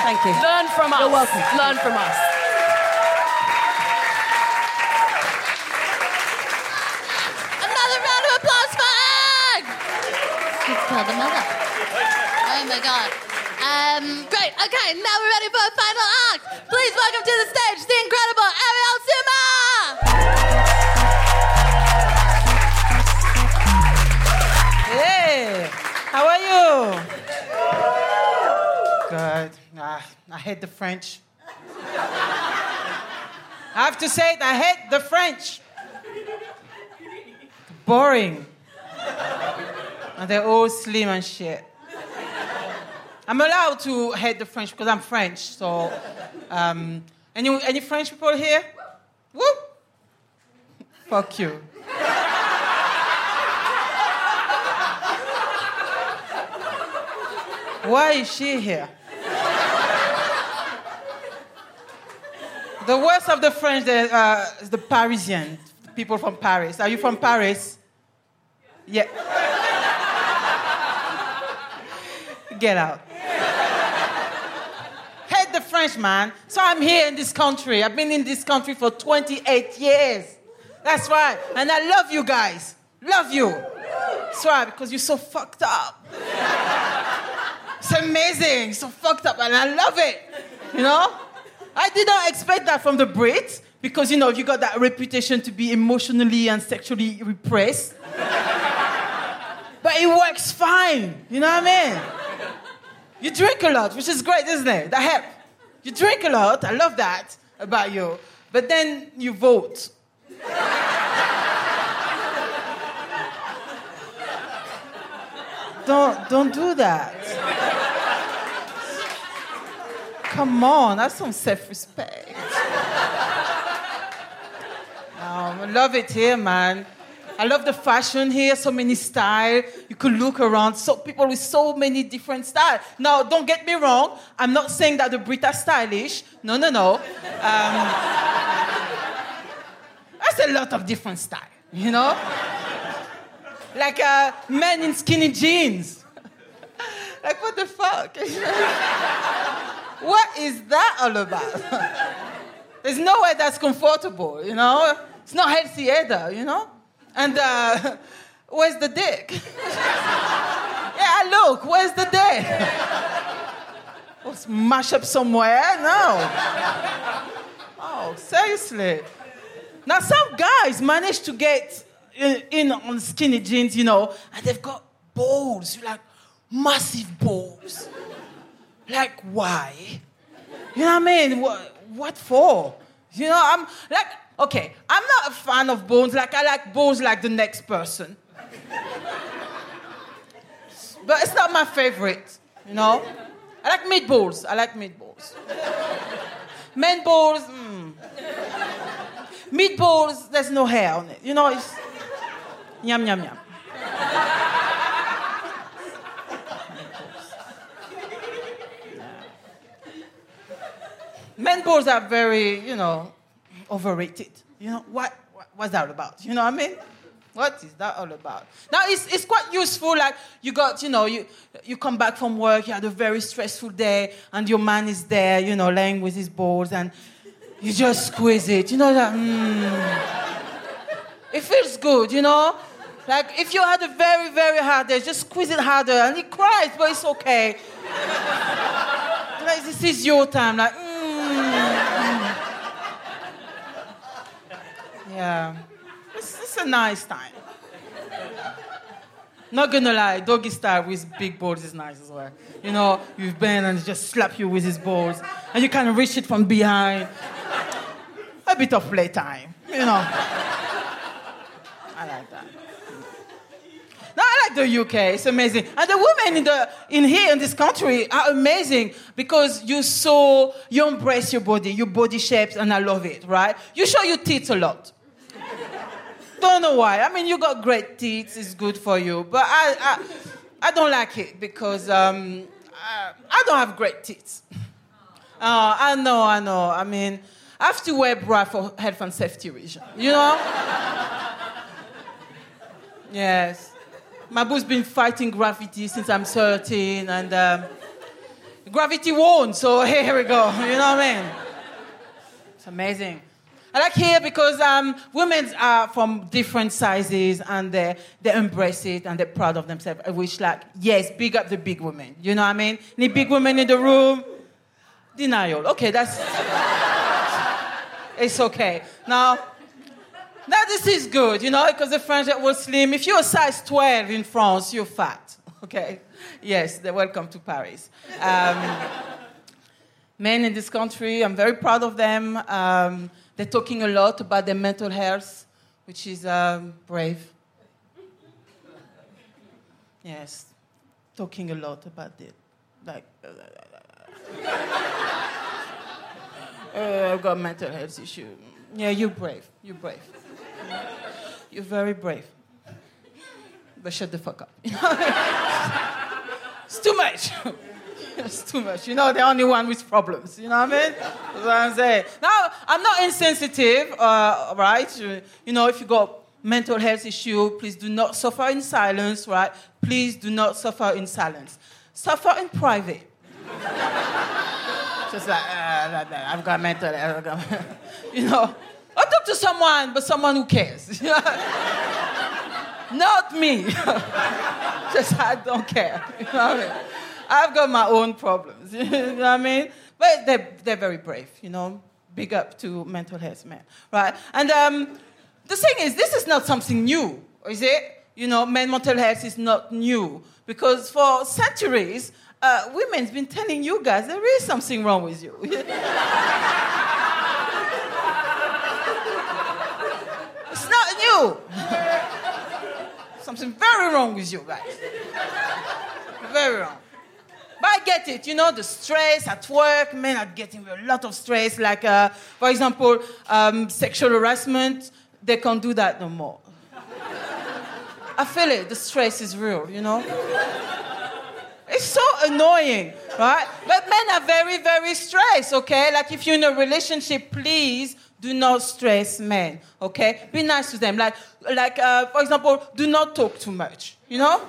[SPEAKER 5] Thank you.
[SPEAKER 4] Learn from us.
[SPEAKER 5] You're welcome.
[SPEAKER 4] Learn from us.
[SPEAKER 6] Let's mother. Oh my god. Um, great. Okay, now we're ready for a final act. Please welcome to the stage the incredible Arielle Souma!
[SPEAKER 2] Hey, how are you? Good. Ah, I hate the French. I have to say it, I hate the French. Boring. And they're all slim and shit. I'm allowed to hate the French because I'm French, so. Um, any, any French people here? Whoop! Fuck you. Why is she here? the worst of the French uh, is the Parisian, people from Paris. Are you from Paris? Yeah. Get out. Hate the French, man. So I'm here in this country. I've been in this country for 28 years. That's right. And I love you guys. Love you. That's right, because you're so fucked up. It's amazing. So fucked up, and I love it. You know? I did not expect that from the Brits because, you know, you got that reputation to be emotionally and sexually repressed. but it works fine. You know what I mean? You drink a lot, which is great, isn't it? That helps. You drink a lot. I love that about you. But then you vote. don't, don't do that. Come on, that's some self-respect. Um, I love it here, man. I love the fashion here, so many style. You could look around, so people with so many different style. Now, don't get me wrong. I'm not saying that the Brit are stylish. No, no, no. Um, that's a lot of different style, you know? Like uh, men in skinny jeans. like, what the fuck? what is that all about? There's no way that's comfortable, you know? It's not healthy either, you know? And uh, where's the dick? yeah, look, where's the dick? Oh, smash up somewhere? No. Oh, seriously. Now, some guys manage to get in, in on skinny jeans, you know, and they've got balls, like massive balls. Like, why? You know what I mean? What, what for? You know, I'm like, okay, I'm not a fan of bones. Like, I like bones like the next person. but it's not my favorite, you know? I like meatballs. I like meatballs. Men balls, mm. Meatballs, there's no hair on it. You know, it's yum, yum, yum. Men balls are very, you know, overrated. You know, what, what what's that about? You know what I mean? What is that all about? Now it's, it's quite useful. Like you got, you know, you you come back from work, you had a very stressful day, and your man is there, you know, laying with his balls, and you just squeeze it. You know that. Mm. It feels good, you know. Like if you had a very, very hard day, just squeeze it harder. And he cries, but it's okay. like this is your time. Like, mm. Yeah. It's, it's a nice time. Not gonna lie, doggy style with big balls is nice as well. You know, you've been and just slap you with his balls, and you can reach it from behind. A bit of playtime, you know. I like that. No, I like the UK. It's amazing, and the women in the in here in this country are amazing because you so you embrace your body, your body shapes, and I love it. Right? You show your teeth a lot. Don't know why. I mean, you got great teeth. It's good for you. But I, I, I don't like it because um, I, I don't have great teeth. Uh, I know, I know. I mean, I have to wear bra for health and safety reason. You know? yes. My boo's been fighting gravity since I'm 13, and um, gravity won. So here we go. You know what I mean? It's amazing. I like here because um, women are from different sizes and they, they embrace it and they're proud of themselves. I wish, like, yes, big up the big women. You know what I mean? Any big women in the room? Denial. Okay, that's. it's okay. Now, now this is good, you know, because the French that were slim. If you're a size 12 in France, you're fat. Okay? Yes, they're welcome to Paris. Um, men in this country, I'm very proud of them. Um, they're talking a lot about their mental health, which is um, brave. Yes, talking a lot about it. Like, uh, I've got mental health issue. Yeah, you're brave. You're brave. You're very brave. But shut the fuck up. it's too much. it's too much. You know, the only one with problems. You know what I mean? That's what I'm saying. Now, I'm not insensitive, uh, right? You know, if you got mental health issue, please do not suffer in silence, right? Please do not suffer in silence. Suffer in private. Just like, uh, I've got mental health. you know, I'll talk to someone, but someone who cares. Not me. Just I don't care. You know what I mean? I've got my own problems. you know what I mean? But they're, they're very brave, you know. Big up to mental health men, right? And um, the thing is, this is not something new, is it? You know, men mental health is not new because for centuries, uh, women's been telling you guys there is something wrong with you. it's not new. something very wrong with you guys. Very wrong. But I get it, you know, the stress at work, men are getting a lot of stress. Like, uh, for example, um, sexual harassment, they can't do that no more. I feel it, the stress is real, you know? It's so annoying, right? But men are very, very stressed, okay? Like, if you're in a relationship, please do not stress men, okay? Be nice to them. Like, like uh, for example, do not talk too much, you know?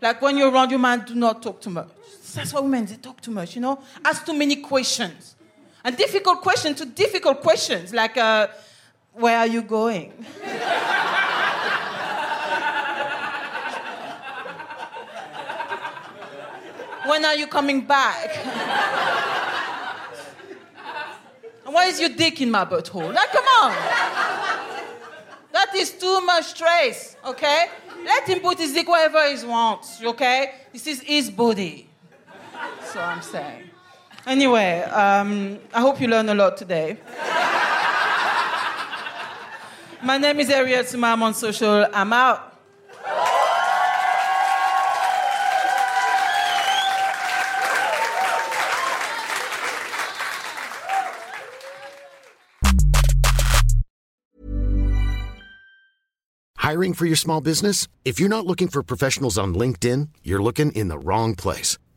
[SPEAKER 2] Like, when you're around your man, do not talk too much. That's why women, they talk too much, you know? Ask too many questions. And difficult questions to difficult questions, like, uh, where are you going? when are you coming back? and why is your dick in my butthole? Like, come on. That is too much stress, okay? Let him put his dick wherever he wants, okay? This is his body. What I'm saying. Anyway, um, I hope you learned a lot today. My name is Arielle Souma. On social. I'm out.
[SPEAKER 7] Hiring for your small business? If you're not looking for professionals on LinkedIn, you're looking in the wrong place.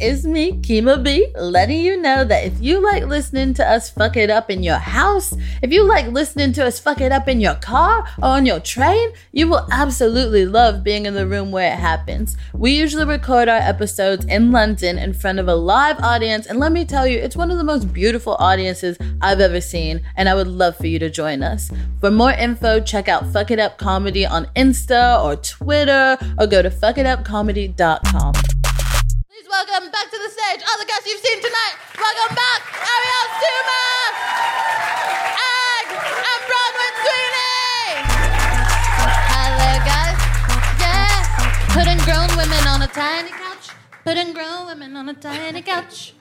[SPEAKER 6] it's me, Kemah B, letting you know that if you like listening to us fuck it up in your house, if you like listening to us fuck it up in your car or on your train, you will absolutely love being in the room where it happens. We usually record our episodes in London in front of a live audience, and let me tell you, it's one of the most beautiful audiences I've ever seen, and I would love for you to join us. For more info, check out Fuck It Up Comedy on Insta or Twitter, or go to focitupcomedy.com. Welcome back to the stage all the guests you've seen tonight. Welcome back, Arielle Souma, Egg, and Bronwyn Sweeney. Hello, guys. Yeah, putting grown women on a tiny couch. Putting grown women on a tiny couch.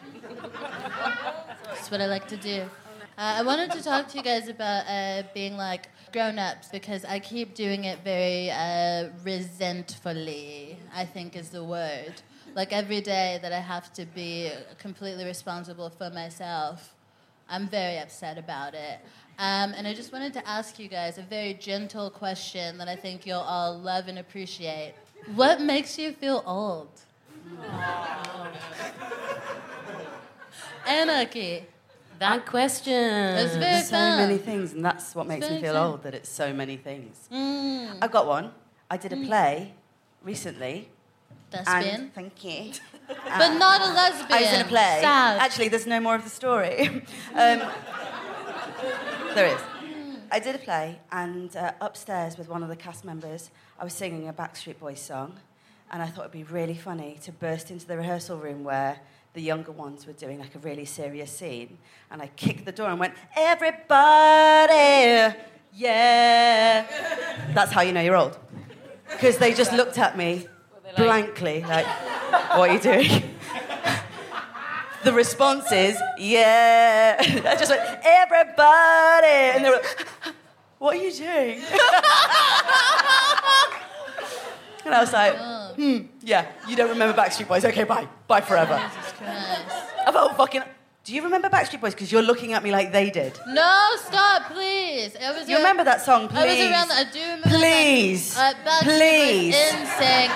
[SPEAKER 6] That's what I like to do. Uh, I wanted to talk to you guys about uh, being like grown ups because I keep doing it very uh, resentfully, I think is the word. Like every day that I have to be completely responsible for myself, I'm very upset about it. Um, and I just wanted to ask you guys a very gentle question that I think you'll all love and appreciate. What makes you feel old? Anarchy.
[SPEAKER 4] That question.
[SPEAKER 6] It's very
[SPEAKER 5] so
[SPEAKER 6] fun.
[SPEAKER 5] many things, and that's what makes me feel
[SPEAKER 6] fun.
[SPEAKER 5] old. That it's so many things.
[SPEAKER 6] Mm.
[SPEAKER 5] I've got one. I did a play recently.
[SPEAKER 6] Lesbian.
[SPEAKER 5] And, thank you.
[SPEAKER 6] but not a lesbian.
[SPEAKER 5] I was in a play.
[SPEAKER 6] Sad.
[SPEAKER 5] Actually, there's no more of the story. um, there is. I did a play, and uh, upstairs with one of the cast members, I was singing a Backstreet Boys song, and I thought it'd be really funny to burst into the rehearsal room where the younger ones were doing like a really serious scene, and I kicked the door and went, "Everybody, yeah!" That's how you know you're old, because they just looked at me blankly, like, "What are you doing?" the response is, yeah. I just went, everybody. And they were like, what are you doing? and I was like, hmm, yeah, you don't remember Backstreet Boys. Okay, bye. Bye forever. I felt fucking. Do you remember Backstreet Boys? Because you're looking at me like they did.
[SPEAKER 6] No, stop, please. I was
[SPEAKER 5] You remember that song, please?
[SPEAKER 6] I was around. I do remember.
[SPEAKER 5] Please.
[SPEAKER 6] That. Uh, Backstreet
[SPEAKER 5] Please.
[SPEAKER 6] NSYNC,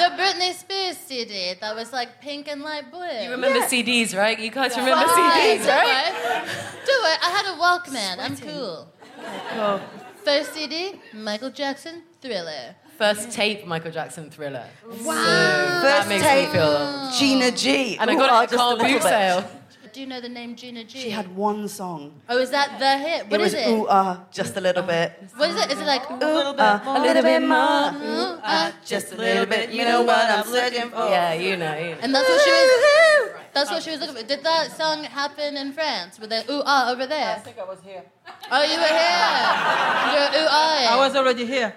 [SPEAKER 6] the Britney Spears CD that was like pink and light blue.
[SPEAKER 4] You remember CDs, right? You guys remember
[SPEAKER 6] Fine,
[SPEAKER 4] CDs, right?
[SPEAKER 6] Do it. I had a Walkman. I'm cool.
[SPEAKER 5] Cool.
[SPEAKER 6] First CD, Michael Jackson, Thriller.
[SPEAKER 4] First tape, Michael Jackson Thriller.
[SPEAKER 6] Wow.
[SPEAKER 4] That
[SPEAKER 5] First
[SPEAKER 4] makes
[SPEAKER 5] tape,
[SPEAKER 4] me feel.
[SPEAKER 5] Gina G.
[SPEAKER 4] And I got
[SPEAKER 5] oh,
[SPEAKER 4] it at
[SPEAKER 5] a
[SPEAKER 4] Carl
[SPEAKER 5] little
[SPEAKER 4] boot sale.
[SPEAKER 6] Do you know the name Gina G?
[SPEAKER 5] She had one song.
[SPEAKER 6] Oh, is that the hit? What
[SPEAKER 5] it
[SPEAKER 6] is
[SPEAKER 5] was
[SPEAKER 6] it?
[SPEAKER 5] ooh ah, just a little bit.
[SPEAKER 6] What is it? Is it like
[SPEAKER 5] Ooh ah, a little bit more.
[SPEAKER 6] Ooh, ah,
[SPEAKER 5] Just a little bit. You know what I'm searching for.
[SPEAKER 4] Yeah, you know. You know.
[SPEAKER 6] And that's what she was. That's what she was looking for. Did that song happen in France? With the ooh ah over there?
[SPEAKER 2] I think I was here.
[SPEAKER 6] Oh, you were here. You're ooh ah.
[SPEAKER 2] I was already here.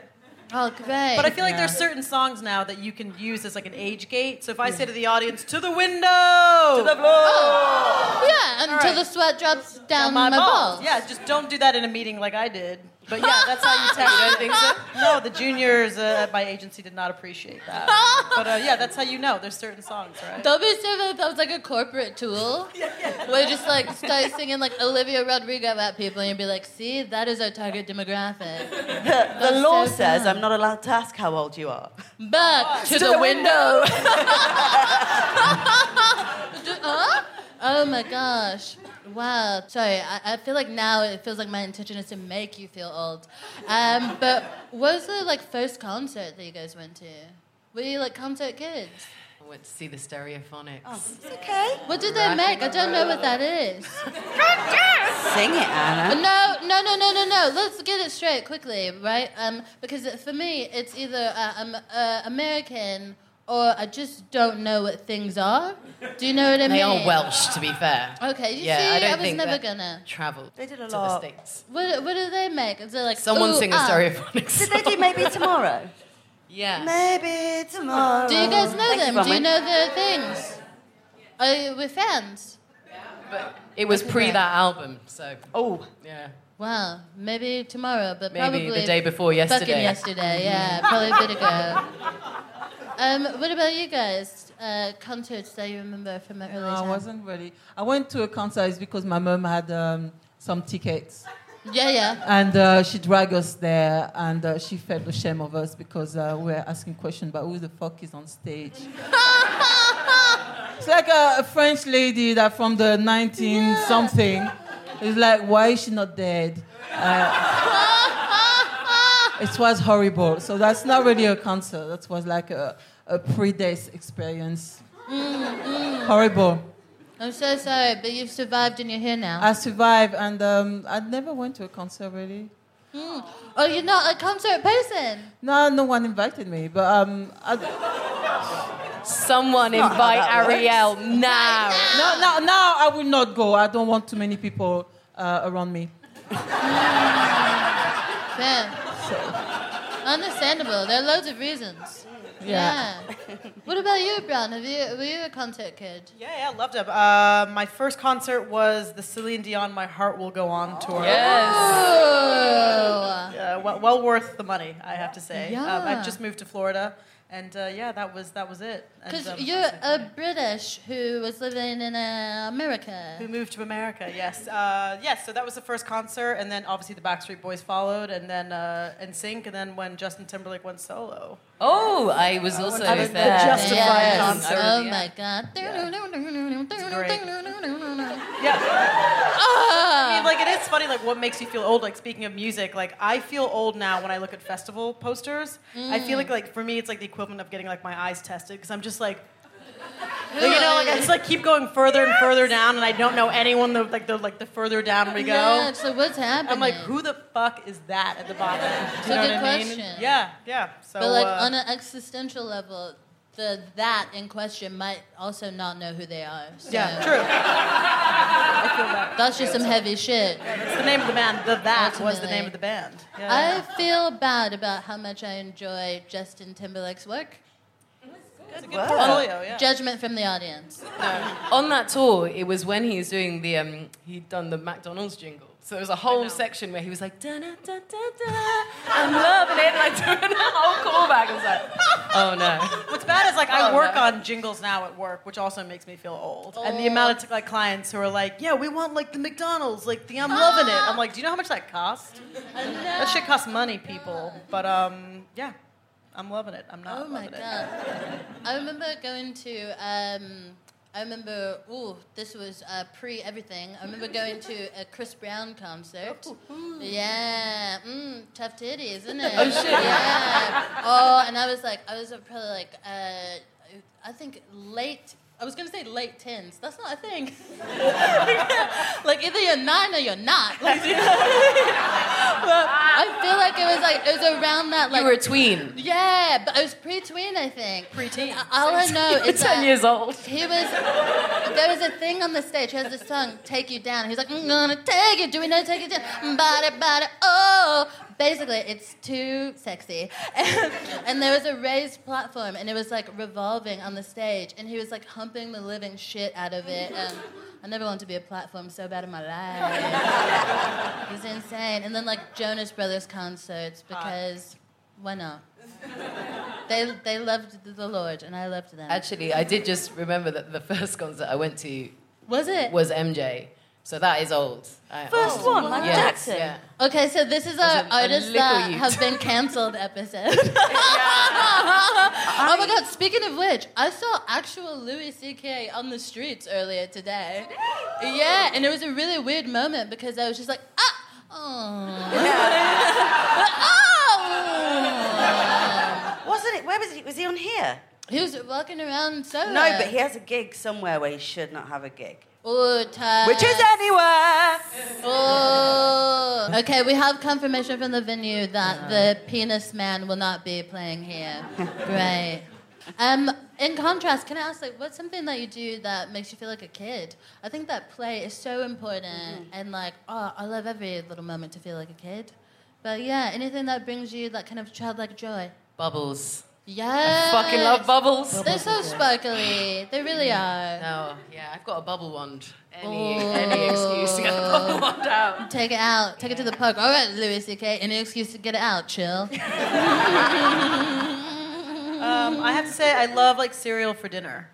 [SPEAKER 6] Oh, great.
[SPEAKER 3] But I feel like there's certain songs now that you can use as like an age gate. So if I say to the audience, "To the window," to the
[SPEAKER 6] Oh, yeah, until
[SPEAKER 3] right.
[SPEAKER 6] the sweat drops down,
[SPEAKER 3] my,
[SPEAKER 6] my,
[SPEAKER 3] balls.
[SPEAKER 6] balls.
[SPEAKER 3] Yeah, just don't do that in a meeting like I did. But yeah, that's how you test.
[SPEAKER 4] You don't think so?
[SPEAKER 3] No, the juniors uh, at my agency did not appreciate that. But uh, yeah, that's how you know. There's certain songs, right?
[SPEAKER 6] Don't be sure that that was like a corporate tool. Yeah, Where you just like start singing like Olivia Rodrigo at people and you'd be like, see, that is our target demographic.
[SPEAKER 5] The, the law
[SPEAKER 6] so
[SPEAKER 5] says
[SPEAKER 6] fun.
[SPEAKER 5] I'm not allowed to ask how old you are.
[SPEAKER 6] Back to,
[SPEAKER 5] To
[SPEAKER 6] the,
[SPEAKER 5] the
[SPEAKER 6] window. huh? Oh my gosh. Wow. Sorry, I, I feel like now it feels like my intention is to make you feel old. Um, but what was the like first concert that you guys went to? Were you like concert kids?
[SPEAKER 4] I went to see the Stereophonics.
[SPEAKER 5] It's okay.
[SPEAKER 6] What did they make? I don't know what that is.
[SPEAKER 5] Sing it, Anna.
[SPEAKER 6] No, no, no, no, no, no. Let's get it straight quickly, right? Um, because for me, it's either uh, I'm uh, American or I just don't know what things are. Do you know what I mean?
[SPEAKER 4] They are Welsh, to be fair.
[SPEAKER 6] Okay, you
[SPEAKER 4] yeah,
[SPEAKER 6] see,
[SPEAKER 4] I don't
[SPEAKER 6] I was
[SPEAKER 4] think
[SPEAKER 6] never gonna.
[SPEAKER 4] travel.
[SPEAKER 5] They did a
[SPEAKER 4] to
[SPEAKER 5] lot.
[SPEAKER 4] the states.
[SPEAKER 6] What, what do they make? Is it like
[SPEAKER 4] Someone
[SPEAKER 6] ooh,
[SPEAKER 4] sing a
[SPEAKER 6] ah?
[SPEAKER 4] Stereophonics.
[SPEAKER 5] Did they do maybe tomorrow?
[SPEAKER 4] Yeah.
[SPEAKER 5] Maybe tomorrow.
[SPEAKER 6] Do you guys know
[SPEAKER 5] Thank
[SPEAKER 6] them?
[SPEAKER 5] You,
[SPEAKER 6] do you know their things? Are you with fans?
[SPEAKER 4] But it was pre that album, so
[SPEAKER 5] Oh,
[SPEAKER 4] yeah.
[SPEAKER 6] Wow, maybe tomorrow, but
[SPEAKER 4] Maybe
[SPEAKER 6] probably
[SPEAKER 4] the day before
[SPEAKER 6] fucking
[SPEAKER 4] yesterday.
[SPEAKER 6] yesterday. Yeah, probably a bit ago. Um, what about you guys? Uh, concerts that you remember from early
[SPEAKER 2] No, I wasn't really. I went to a concert it's because my mom had um, some tickets.
[SPEAKER 6] Yeah, yeah.
[SPEAKER 2] And uh, she dragged us there, and uh, she felt ashamed of us because uh, we were asking questions about who the fuck is on stage. It's like a, a French lady that from the 19 something. It's like, why is she not dead? It was horrible. So that's not really a concert. That was like a, a pre-date experience. Horrible.
[SPEAKER 6] I'm so sorry, but you've survived and you're here now.
[SPEAKER 2] I survived, and um, I never went to a concert really.
[SPEAKER 6] oh, you're not a concert person.
[SPEAKER 2] No, no one invited me, but um, I,
[SPEAKER 4] Someone invite Arielle now.
[SPEAKER 2] no, no, now I will not go. I don't want too many people uh, around me.
[SPEAKER 6] Fair. Understandable. There are loads of reasons.
[SPEAKER 2] Yeah.
[SPEAKER 6] what about you, Bron? Have you were you a concert kid?
[SPEAKER 3] Yeah, yeah, loved it. Uh, my first concert was the Celine Dion "My Heart Will Go On" tour.
[SPEAKER 4] Yes.
[SPEAKER 6] Oh.
[SPEAKER 3] Uh, well, well worth the money, I have to say. Um,
[SPEAKER 6] Yeah.
[SPEAKER 3] I've just moved to Florida, and uh, yeah, that was that was it.
[SPEAKER 6] Because
[SPEAKER 3] um,
[SPEAKER 6] you're a British who was living in uh, America.
[SPEAKER 3] who moved to America? Yes, uh, yes. So that was the first concert, and then obviously the Backstreet Boys followed, and then uh, NSYNC, and then when Justin Timberlake went solo.
[SPEAKER 4] Oh, I was also
[SPEAKER 3] I was the
[SPEAKER 4] there.
[SPEAKER 3] Justified
[SPEAKER 6] Yes.
[SPEAKER 3] concert.
[SPEAKER 6] Oh
[SPEAKER 4] Yeah.
[SPEAKER 6] my god.
[SPEAKER 3] Yeah.
[SPEAKER 6] Ah.
[SPEAKER 3] I mean, like it is funny. Like what makes you feel old? Like speaking of music, like I feel old now when I look at festival posters. I feel like like for me, it's like the equivalent of getting like my eyes tested because I'm just like. like, you know, like I just like keep going further and further down, and I don't know anyone. The, like the like the further down we go,
[SPEAKER 6] Yeah, so what's happening?
[SPEAKER 3] I'm like, who the fuck is that at the bottom?
[SPEAKER 6] It's
[SPEAKER 3] you
[SPEAKER 6] a
[SPEAKER 3] know
[SPEAKER 6] good
[SPEAKER 3] what I mean?
[SPEAKER 6] question.
[SPEAKER 3] Yeah, yeah. So,
[SPEAKER 6] But like
[SPEAKER 3] uh,
[SPEAKER 6] on an existential level, the that in question might also not know who they are. So
[SPEAKER 3] yeah, true. That.
[SPEAKER 6] That's just some heavy shit.
[SPEAKER 3] That's the name of the band. The that was the name of the band. Yeah,
[SPEAKER 6] I feel bad about how much I enjoy Justin Timberlake's work.
[SPEAKER 3] It's a good portfolio. Yeah.
[SPEAKER 6] Judgment from the audience.
[SPEAKER 4] On that tour, it was when he was doing the um, he'd done the McDonald's jingle. So there was a whole section where he was like, da da da da da, I'm loving it, and like doing a whole callback. I was like, oh no.
[SPEAKER 3] What's bad is like I
[SPEAKER 4] Oh,
[SPEAKER 3] work
[SPEAKER 4] no.
[SPEAKER 3] on jingles now at work, which also makes me feel old. And the amount of like clients who are like, "Yeah, we want like the McDonald's, like the I'm loving it." I'm like, "Do you know how much that cost? That shit costs money, people." But um, yeah, I'm loving it. I'm not
[SPEAKER 6] Oh my
[SPEAKER 3] loving
[SPEAKER 6] god! I remember going to. Um, I remember. Ooh, this was uh, pre everything. I remember going to a Chris Brown concert. Yeah, mm, tough titties, isn't it? Oh shit! Yeah. Oh, and I was like, I was probably like, uh, I think late. I was gonna say late tens. That's not a thing. like either you're nine or you're not. Like, you know what I? But I feel like it was like it was around that like
[SPEAKER 4] You were a tween.
[SPEAKER 6] yeah, but I was pre-tween, I think.
[SPEAKER 3] Pre-teen.
[SPEAKER 6] All I know
[SPEAKER 4] You were
[SPEAKER 6] is that
[SPEAKER 4] ten years old.
[SPEAKER 6] he was. There was a thing on the stage. He has this song, "Take You Down." He's like, "I'm gonna take you." Do we know "Take You Down"? Body, body, oh. Basically, it's too sexy. And, and there was a raised platform, and it was like revolving on the stage, and he was like humping the living shit out of it. And I never wanted to be a platform so bad in my life. It was insane. And then like Jonas Brothers concerts because why not? They they loved the Lord, and I loved them.
[SPEAKER 4] Actually, I did just remember that the first concert I went to
[SPEAKER 6] Was it?
[SPEAKER 4] was MJ. So that is old. I-
[SPEAKER 5] First
[SPEAKER 4] oh.
[SPEAKER 5] one, Michael
[SPEAKER 4] Yes,
[SPEAKER 5] Jackson.
[SPEAKER 4] Yeah.
[SPEAKER 6] Okay, so this is our
[SPEAKER 4] a- a
[SPEAKER 6] that
[SPEAKER 4] youth.
[SPEAKER 6] have been cancelled episode. oh my god, speaking of which, I saw actual Louis C.K. on the streets earlier today. Yeah, and it was a really weird moment because I was just like, ah! Oh. oh.
[SPEAKER 5] Wasn't it? Where was he? Was he on here?
[SPEAKER 6] He was walking around solo.
[SPEAKER 5] No, but he has a gig somewhere where he should not have a gig.
[SPEAKER 6] Ooh,
[SPEAKER 5] Which is anywhere.
[SPEAKER 6] Oh. Okay, we have confirmation from the venue that the penis man will not be playing here. Great. Um, in contrast, can I ask, like, what's something that you do that makes you feel like a kid? I think that play is so important, and like, oh, I love every little moment to feel like a kid. But yeah, anything that brings you that kind of childlike joy.
[SPEAKER 4] Bubbles.
[SPEAKER 6] Yeah.
[SPEAKER 4] Fucking love bubbles.
[SPEAKER 6] They're so sparkly. They really are.
[SPEAKER 4] No, yeah, I've got a bubble wand. Any,
[SPEAKER 6] Oh.
[SPEAKER 4] any excuse to get the bubble wand out.
[SPEAKER 6] Take it out. Take it to the park. All right, Louis C.K. Any excuse to get it out? Chill.
[SPEAKER 3] Um, I have to say, I love like cereal for dinner.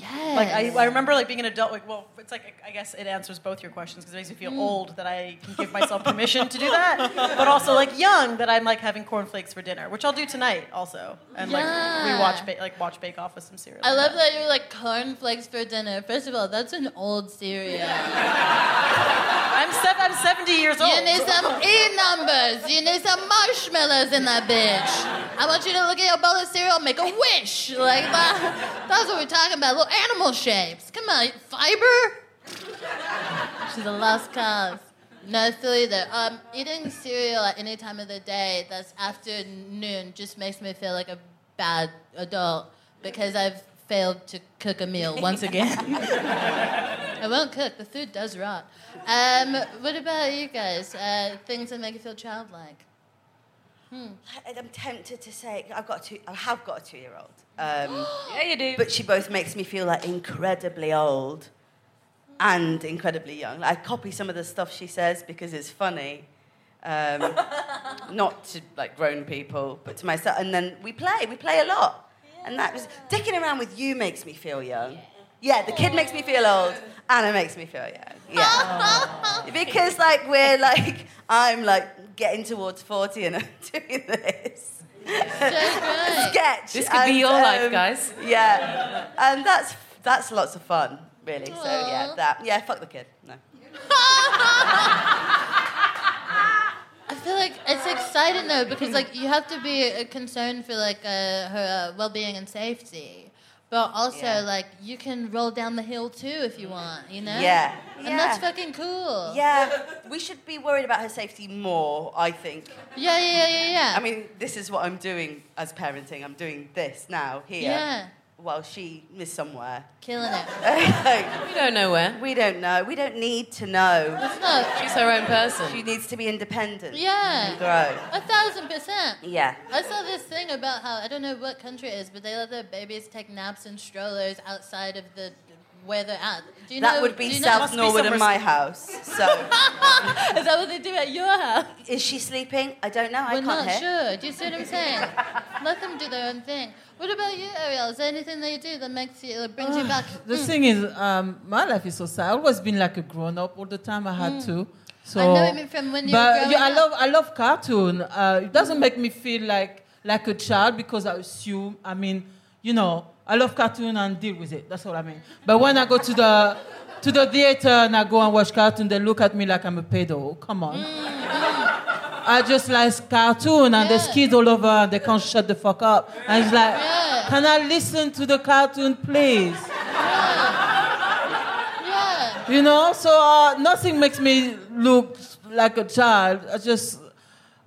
[SPEAKER 6] Yes.
[SPEAKER 3] Like I, I remember like being an adult. Like, well, it's like I guess it answers both your questions because it makes me feel
[SPEAKER 6] Mm.
[SPEAKER 3] old that I can give myself permission to do that, but also like young that I'm like having cornflakes for dinner, which I'll do tonight also, and like
[SPEAKER 6] Yeah.
[SPEAKER 3] rewatch ba- like watch Bake Off with some cereal.
[SPEAKER 6] I love that you're like cornflakes for dinner. First of all, that's an old cereal.
[SPEAKER 3] I'm sev- I'm 70 years old.
[SPEAKER 6] You need some E numbers. You need some marshmallows in that bitch. I want you to look at your bowl of cereal and make a wish. Like that. That's what we're talking about. Little animal shapes. Come on, fiber? She's a lost cause. No, still either. Um, eating cereal at any time of the day that's after noon just makes me feel like a bad adult because I've failed to cook a meal once again. I won't cook. The food does rot. Um, what about you guys? Uh, things that make you feel childlike.
[SPEAKER 5] I'm tempted to say I've got a two, I have got a two-year-old, um,
[SPEAKER 4] Yeah, you do.
[SPEAKER 5] but she both makes me feel like incredibly old and incredibly young. I copy some of the stuff she says because it's funny, um, not to like grown people, but to myself. And then we play, we play a lot, and that was dicking around with you makes me feel young. Yeah, the kid makes me feel old. Anna makes me feel young. Yeah. because like we're like I'm like getting towards 40 and I'm doing this
[SPEAKER 6] So good.
[SPEAKER 5] sketch.
[SPEAKER 4] This could be
[SPEAKER 5] and,
[SPEAKER 4] your life,
[SPEAKER 5] um,
[SPEAKER 4] guys.
[SPEAKER 5] Yeah, and that's that's lots of fun, really. So yeah, that yeah, fuck the kid. No.
[SPEAKER 6] I feel like it's exciting though because like you have to be concerned for like uh, her uh, well-being and safety, but also
[SPEAKER 5] Yeah.
[SPEAKER 6] like you can roll down the hill too if you want, you know?
[SPEAKER 5] Yeah.
[SPEAKER 6] And that's fucking cool.
[SPEAKER 5] Yeah, we should be worried about her safety more. I think.
[SPEAKER 6] Yeah, yeah, yeah, yeah. yeah.
[SPEAKER 5] I mean, this is what I'm doing as parenting. I'm doing this now here,
[SPEAKER 6] Yeah.
[SPEAKER 5] While she is somewhere.
[SPEAKER 6] killing it.
[SPEAKER 4] We don't know where.
[SPEAKER 5] we don't know. We don't need to know.
[SPEAKER 6] It's not.
[SPEAKER 4] She's her own person.
[SPEAKER 5] She needs to be independent.
[SPEAKER 6] Yeah.
[SPEAKER 5] And grow.
[SPEAKER 6] A thousand percent.
[SPEAKER 5] Yeah.
[SPEAKER 6] I saw this thing about how I don't know what country it is, but they let their babies take naps in strollers outside of the where they're at. Do you
[SPEAKER 5] that
[SPEAKER 6] know?
[SPEAKER 5] would be
[SPEAKER 6] do you know-
[SPEAKER 5] South
[SPEAKER 3] Must be
[SPEAKER 5] Norwood in my house. So,
[SPEAKER 6] Is that what they do at your house?
[SPEAKER 5] is she sleeping? I don't know. I
[SPEAKER 6] We're
[SPEAKER 5] can't
[SPEAKER 6] not
[SPEAKER 5] hear.
[SPEAKER 6] sure. Do you see what I'm saying? Let them do their own thing. What about you, Arielle? Is there anything that you do that makes you that brings you back?
[SPEAKER 2] The
[SPEAKER 6] Mm.
[SPEAKER 2] thing is, um, my life is so sad. I've always been like a grown up all the time. I had to. So,
[SPEAKER 6] Mm. I know it from when you were
[SPEAKER 2] but yeah, I love I love cartoon. Uh, it doesn't make me feel like like a child because I assume. I mean, you know, I love cartoon and deal with it. That's what I mean. But when I go to the to the theater and I go and watch cartoon, they look at me like I'm a pedo. Come on. I just like cartoon and there's kids all over and they can't shut the fuck up. And it's like,
[SPEAKER 6] Yeah.
[SPEAKER 2] can I listen to the cartoon, please?
[SPEAKER 6] Yeah.
[SPEAKER 2] You know, so uh, nothing makes me look like a child. I just,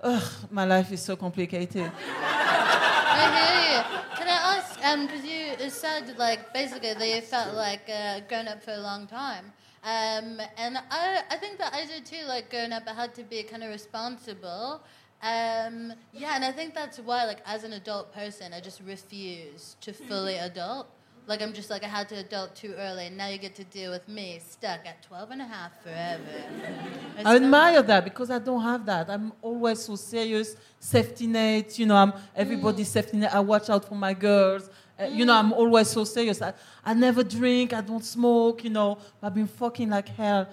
[SPEAKER 2] ugh, my life is so complicated.
[SPEAKER 6] I hear you. Can I ask, um, because you said, like, basically that you felt like uh, grown up for a long time. Um, and I, I think that I did too, like, growing up, I had to be kind of responsible. Um, yeah, and I think that's why, like, as an adult person, I just refuse to fully adult. Like, I'm just like, I had to adult too early, and now you get to deal with me stuck at 12 and a half forever.
[SPEAKER 2] I admire that because I don't have that. I'm always so serious, safety net. You know, I'm everybody's safety net. I watch out for my girls. Uh, you know, I'm always so serious. I, I never drink. I don't smoke. You know, I've been fucking like hell.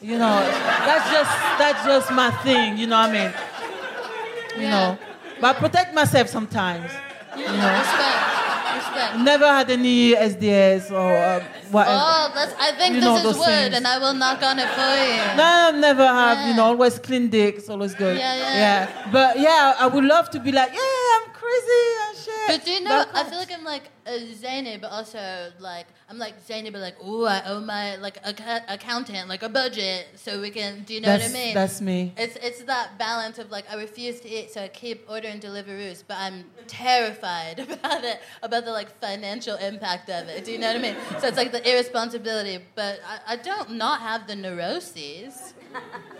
[SPEAKER 2] You know, that's just that's just my thing. You know what I mean? You
[SPEAKER 6] Yeah.
[SPEAKER 2] know, but I protect myself sometimes. You know,
[SPEAKER 6] Respect. Respect.
[SPEAKER 2] never had any SDS or uh, whatever.
[SPEAKER 6] Oh, that's, I think
[SPEAKER 2] You
[SPEAKER 6] this is wood,
[SPEAKER 2] things.
[SPEAKER 6] and I will knock on it for you.
[SPEAKER 2] No, never have,
[SPEAKER 6] Yeah.
[SPEAKER 2] you know, always clean dick, it's always good.
[SPEAKER 6] Yeah, Yeah, yeah.
[SPEAKER 2] But yeah, I would love to be like, yeah, I'm crazy and shit.
[SPEAKER 6] But do you know? I feel like I'm like a zany, but also like I'm like zany, but like oh, I owe my like acc- accountant like a budget, so we can. Do you know
[SPEAKER 2] that's,
[SPEAKER 6] what I mean?
[SPEAKER 2] That's me.
[SPEAKER 6] It's it's that balance of like I refuse to eat, so I keep ordering Deliveroo's, but I'm terrified about it, about the like financial impact of it. Do you know what I mean? So it's like the irresponsibility, but I, I don't not have the neuroses.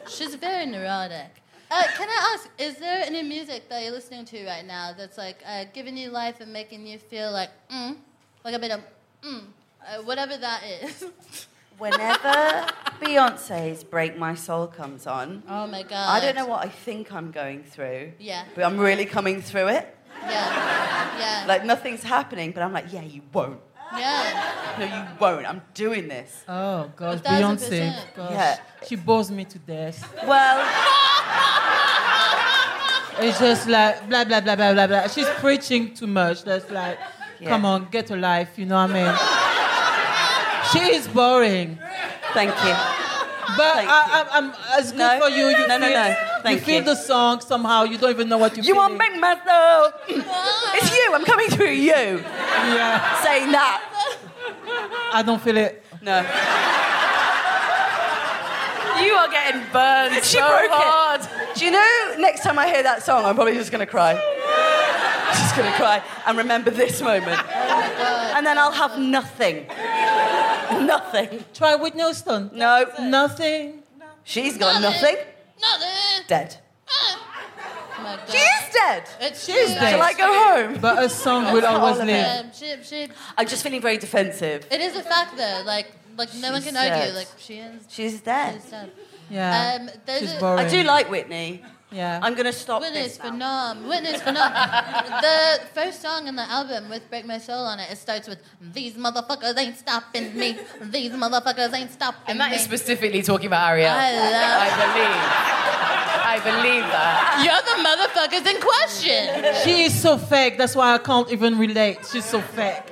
[SPEAKER 6] She's very neurotic. Uh, can I ask, is there any music that you're listening to right now that's like uh, giving you life and making you feel like mm, like a bit of mm, uh, whatever that is?
[SPEAKER 5] Whenever Beyonce's "Break My Soul" comes on,
[SPEAKER 6] oh my god!
[SPEAKER 5] I don't know what I think I'm going through,
[SPEAKER 6] Yeah,
[SPEAKER 5] but I'm really coming through it.
[SPEAKER 6] yeah, yeah.
[SPEAKER 5] Like nothing's happening, but I'm like, yeah, you won't.
[SPEAKER 6] Yeah.
[SPEAKER 5] No, you won't. I'm doing this.
[SPEAKER 2] Oh gosh, Beyonce. Gosh,
[SPEAKER 5] Yeah.
[SPEAKER 2] she bores me to death.
[SPEAKER 5] Well,
[SPEAKER 2] It's just like blah blah blah blah blah blah. She's preaching too much. That's like, come on, get a life. You know what I mean? She is boring.
[SPEAKER 5] thank you.
[SPEAKER 2] But
[SPEAKER 5] Thank
[SPEAKER 2] I,
[SPEAKER 5] you.
[SPEAKER 2] I'm, I'm, it's good
[SPEAKER 5] No.
[SPEAKER 2] for you. you
[SPEAKER 5] No, no,
[SPEAKER 2] feel,
[SPEAKER 5] no.
[SPEAKER 2] You feel
[SPEAKER 5] you.
[SPEAKER 2] the song somehow. You don't even know what you. Feel.
[SPEAKER 5] You want
[SPEAKER 2] feeling.
[SPEAKER 5] big myself? it's you. I'm coming through you.
[SPEAKER 2] Yeah,
[SPEAKER 5] Saying that.
[SPEAKER 2] I don't feel it.
[SPEAKER 5] No.
[SPEAKER 4] You are getting burned
[SPEAKER 5] She
[SPEAKER 4] so
[SPEAKER 5] broke it.
[SPEAKER 4] hard.
[SPEAKER 5] Do you know? Next time I hear that song, I'm probably just gonna cry. Just gonna cry and remember this moment, and then I'll have nothing. Nothing.
[SPEAKER 2] Try Whitney Houston.
[SPEAKER 5] No.
[SPEAKER 2] Nothing.
[SPEAKER 5] She's got nothing.
[SPEAKER 6] Nothing.
[SPEAKER 5] Dead.
[SPEAKER 6] Oh.
[SPEAKER 5] She is dead.
[SPEAKER 6] It's
[SPEAKER 2] She's
[SPEAKER 6] true.
[SPEAKER 2] dead.
[SPEAKER 5] Shall I go home?
[SPEAKER 2] But a song will always
[SPEAKER 5] all of
[SPEAKER 2] live.
[SPEAKER 6] Um, she, she,
[SPEAKER 5] I'm just feeling very defensive.
[SPEAKER 6] it is a fact though. Like, like no one
[SPEAKER 5] She's
[SPEAKER 6] can argue.
[SPEAKER 5] dead.
[SPEAKER 6] Like she is.
[SPEAKER 5] She's dead.
[SPEAKER 6] She's dead.
[SPEAKER 2] Yeah.
[SPEAKER 6] Um,
[SPEAKER 2] She's
[SPEAKER 6] a-
[SPEAKER 2] boring.
[SPEAKER 5] I do like Whitney.
[SPEAKER 2] Yeah.
[SPEAKER 5] I'm gonna stop
[SPEAKER 6] Witness
[SPEAKER 5] this
[SPEAKER 6] for
[SPEAKER 5] now.
[SPEAKER 6] Nom. Witness for Nom. the first song in the album with Break My Soul on it, it starts with These motherfuckers ain't stopping me. These motherfuckers ain't stopping me."
[SPEAKER 4] And that
[SPEAKER 6] me.
[SPEAKER 4] is specifically talking about Arielle.
[SPEAKER 6] I love
[SPEAKER 4] I believe. I believe that.
[SPEAKER 6] You're the motherfuckers in question.
[SPEAKER 2] She is so fake. That's why I can't even relate. She's so fake.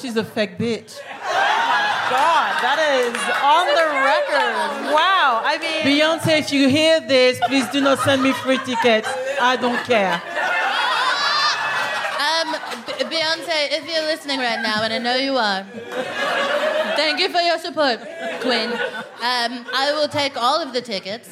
[SPEAKER 2] She's a fake bitch.
[SPEAKER 3] My god, that is on the record. Wow. I mean,
[SPEAKER 2] Beyonce, if you hear this, please do not send me free tickets. I don't care.
[SPEAKER 6] Um, B- Beyonce, if you're listening right now, and I know you are, thank you for your support, Queen. Um, I will take all of the tickets.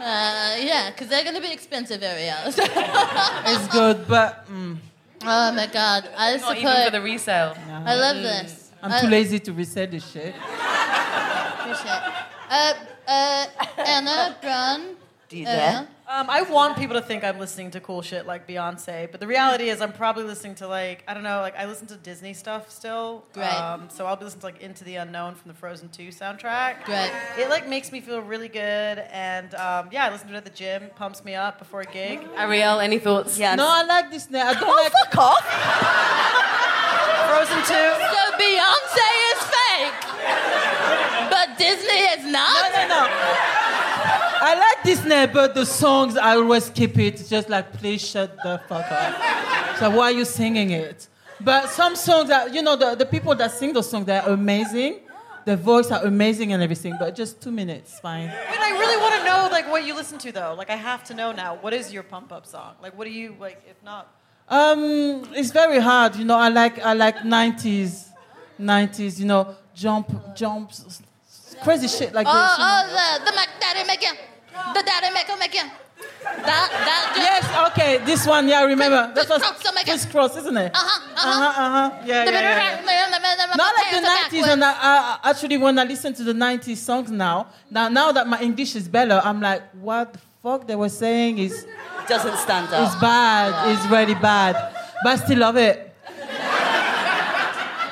[SPEAKER 6] Uh, yeah, because they're going to be expensive, Arielle.
[SPEAKER 2] It's good, but mm,
[SPEAKER 6] oh my God, I
[SPEAKER 4] Not even
[SPEAKER 6] support.
[SPEAKER 4] for the resale.
[SPEAKER 6] I love this.
[SPEAKER 2] I'm
[SPEAKER 6] I
[SPEAKER 2] too lazy to resell this shit.
[SPEAKER 6] Appreciate. Uh, uh, Anna Bron.
[SPEAKER 5] Do you
[SPEAKER 6] Uh,
[SPEAKER 5] dare?
[SPEAKER 3] Um, I want people to think I'm listening to cool shit like Beyonce, but the reality is I'm probably listening to like I don't know, like I listen to Disney stuff still.
[SPEAKER 6] Great.
[SPEAKER 3] Um, so I'll be listening to like Into the Unknown from the Frozen 2 soundtrack.
[SPEAKER 6] Great.
[SPEAKER 3] It like makes me feel really good, and um, yeah, I listen to it at the gym, pumps me up before a gig.
[SPEAKER 4] Arielle, any thoughts?
[SPEAKER 5] Yeah.
[SPEAKER 2] No, I like this now. I don't
[SPEAKER 5] Oh,
[SPEAKER 2] like.
[SPEAKER 5] fuck off!
[SPEAKER 3] Frozen 2.
[SPEAKER 6] So Beyonce is fake, but Disney is not.
[SPEAKER 2] I like Disney, but the songs I always skip it. It's just like, please shut the fuck up. So why are you singing it? But some songs that you know, the, the people that sing those songs, they're amazing. The voice are amazing and everything, but just two minutes, fine.
[SPEAKER 3] I I really want to know like what you listen to though. Like I have to know now. What is your pump up song? Like what do you like? If not,
[SPEAKER 2] Um, it's very hard, you know. I like I like '90s, '90s, you know, jump, jumps, crazy shit like
[SPEAKER 6] Oh,
[SPEAKER 2] this. you know.
[SPEAKER 6] oh, the the Mac Daddy making, the Daddy maker making. That that just.
[SPEAKER 2] Yes, okay, this one, yeah, I remember.
[SPEAKER 6] Chris-
[SPEAKER 2] That was
[SPEAKER 6] Kris Kross, Omega.
[SPEAKER 2] Cross, isn't it?
[SPEAKER 6] Uh-huh, uh-huh.
[SPEAKER 2] uh-huh, uh-huh. Yeah, yeah, yeah, yeah. Not like the 90s, and I, I, actually, when I listen to the 90s songs now, now, now that my English is better, I'm like, what the fuck they were saying is,
[SPEAKER 5] Doesn't stand up.
[SPEAKER 2] It's bad, It's really bad. But I still love it.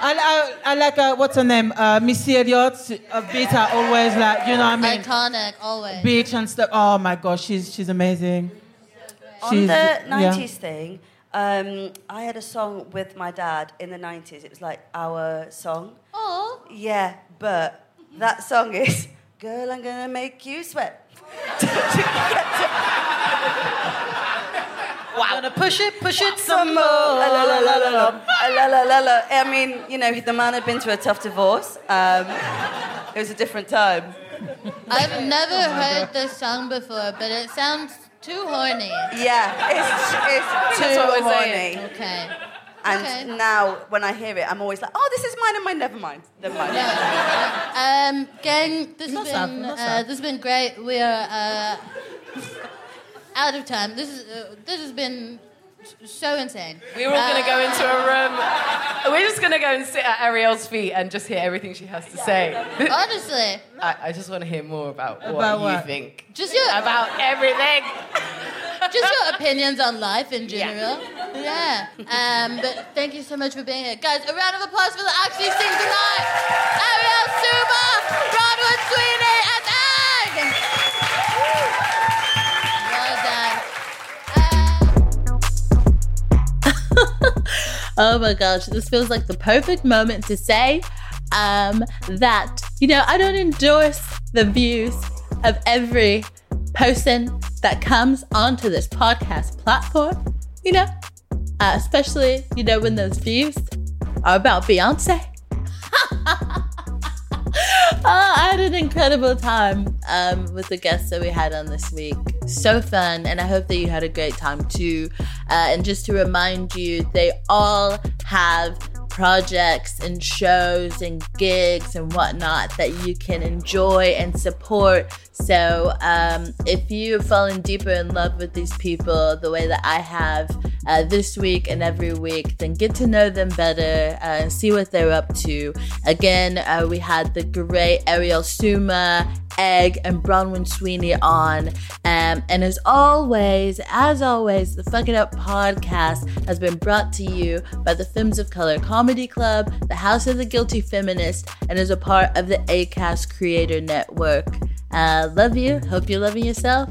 [SPEAKER 2] I, I, I like, uh, what's her name? Uh, Missy Elliott, a beat I always like, you know what I mean?
[SPEAKER 6] Iconic, always.
[SPEAKER 2] Beach and stuff. Oh my gosh, she's, she's amazing.
[SPEAKER 5] On
[SPEAKER 2] She's-
[SPEAKER 5] the
[SPEAKER 2] yeah.
[SPEAKER 5] 90s thing, um, I had a song with my dad in the 90s. It was like our song.
[SPEAKER 6] Oh,
[SPEAKER 5] Yeah, but that song is Girl, I'm gonna make you sweat.
[SPEAKER 3] wow. I'm gonna push it, push it
[SPEAKER 5] Some
[SPEAKER 3] some
[SPEAKER 5] more.
[SPEAKER 3] more.
[SPEAKER 5] La, la, la, la, la, la. La, la, la, la. I mean, you know, the man had been through a tough divorce. Um, it was a different time.
[SPEAKER 6] I've never heard this song before, but it sounds too horny.
[SPEAKER 5] Yeah, it's, it's too horny.
[SPEAKER 4] saying.
[SPEAKER 6] Okay.
[SPEAKER 5] And
[SPEAKER 6] Okay.
[SPEAKER 5] now, when I hear it, I'm always like, oh, this is mine and mine. Never mind. Never mind.
[SPEAKER 6] Um, gang, this
[SPEAKER 2] Not
[SPEAKER 6] has been
[SPEAKER 2] not
[SPEAKER 6] uh, this has been great. We are uh, out of time. This is uh, this has been so insane.
[SPEAKER 4] We're all going to go into a room. We're just going to go and sit at Arielle's feet and just hear everything she has to say.
[SPEAKER 6] Honestly,
[SPEAKER 4] I, I just want to hear more about what
[SPEAKER 2] About
[SPEAKER 4] you think.
[SPEAKER 6] just your
[SPEAKER 4] About everything.
[SPEAKER 6] just your opinions on life in general. Yeah. Um, but thank you so much for being here, guys. A round of applause for the Actually Sing tonight. Arielle Souma, Bronwyn Sweeney, and Egg.
[SPEAKER 1] Oh my gosh, this feels like the perfect moment to say um, that, you know, I don't endorse the views of every person that comes onto this podcast platform, you know, uh, especially, you know, when those views are about Beyonce. oh, I had an incredible time um, with the guests that we had on this week. So fun, and I hope that you had a great time too. Uh, and just to remind you, they all have projects and shows and gigs and whatnot that you can enjoy and support. So, um, if you've fallen deeper in love with these people the way that I have uh, this week and every week, then get to know them better uh, and see what they're up to. Again, uh, we had the great Arielle Souma Egg and Bronwyn Sweeney on. Um, and as always, as always, the Fuck It Up podcast has been brought to you by the Films of Color Comedy Club, the House of the Guilty Feminist, and is a part of the ACAST Creator Network. Uh, love you. Hope you're loving yourself.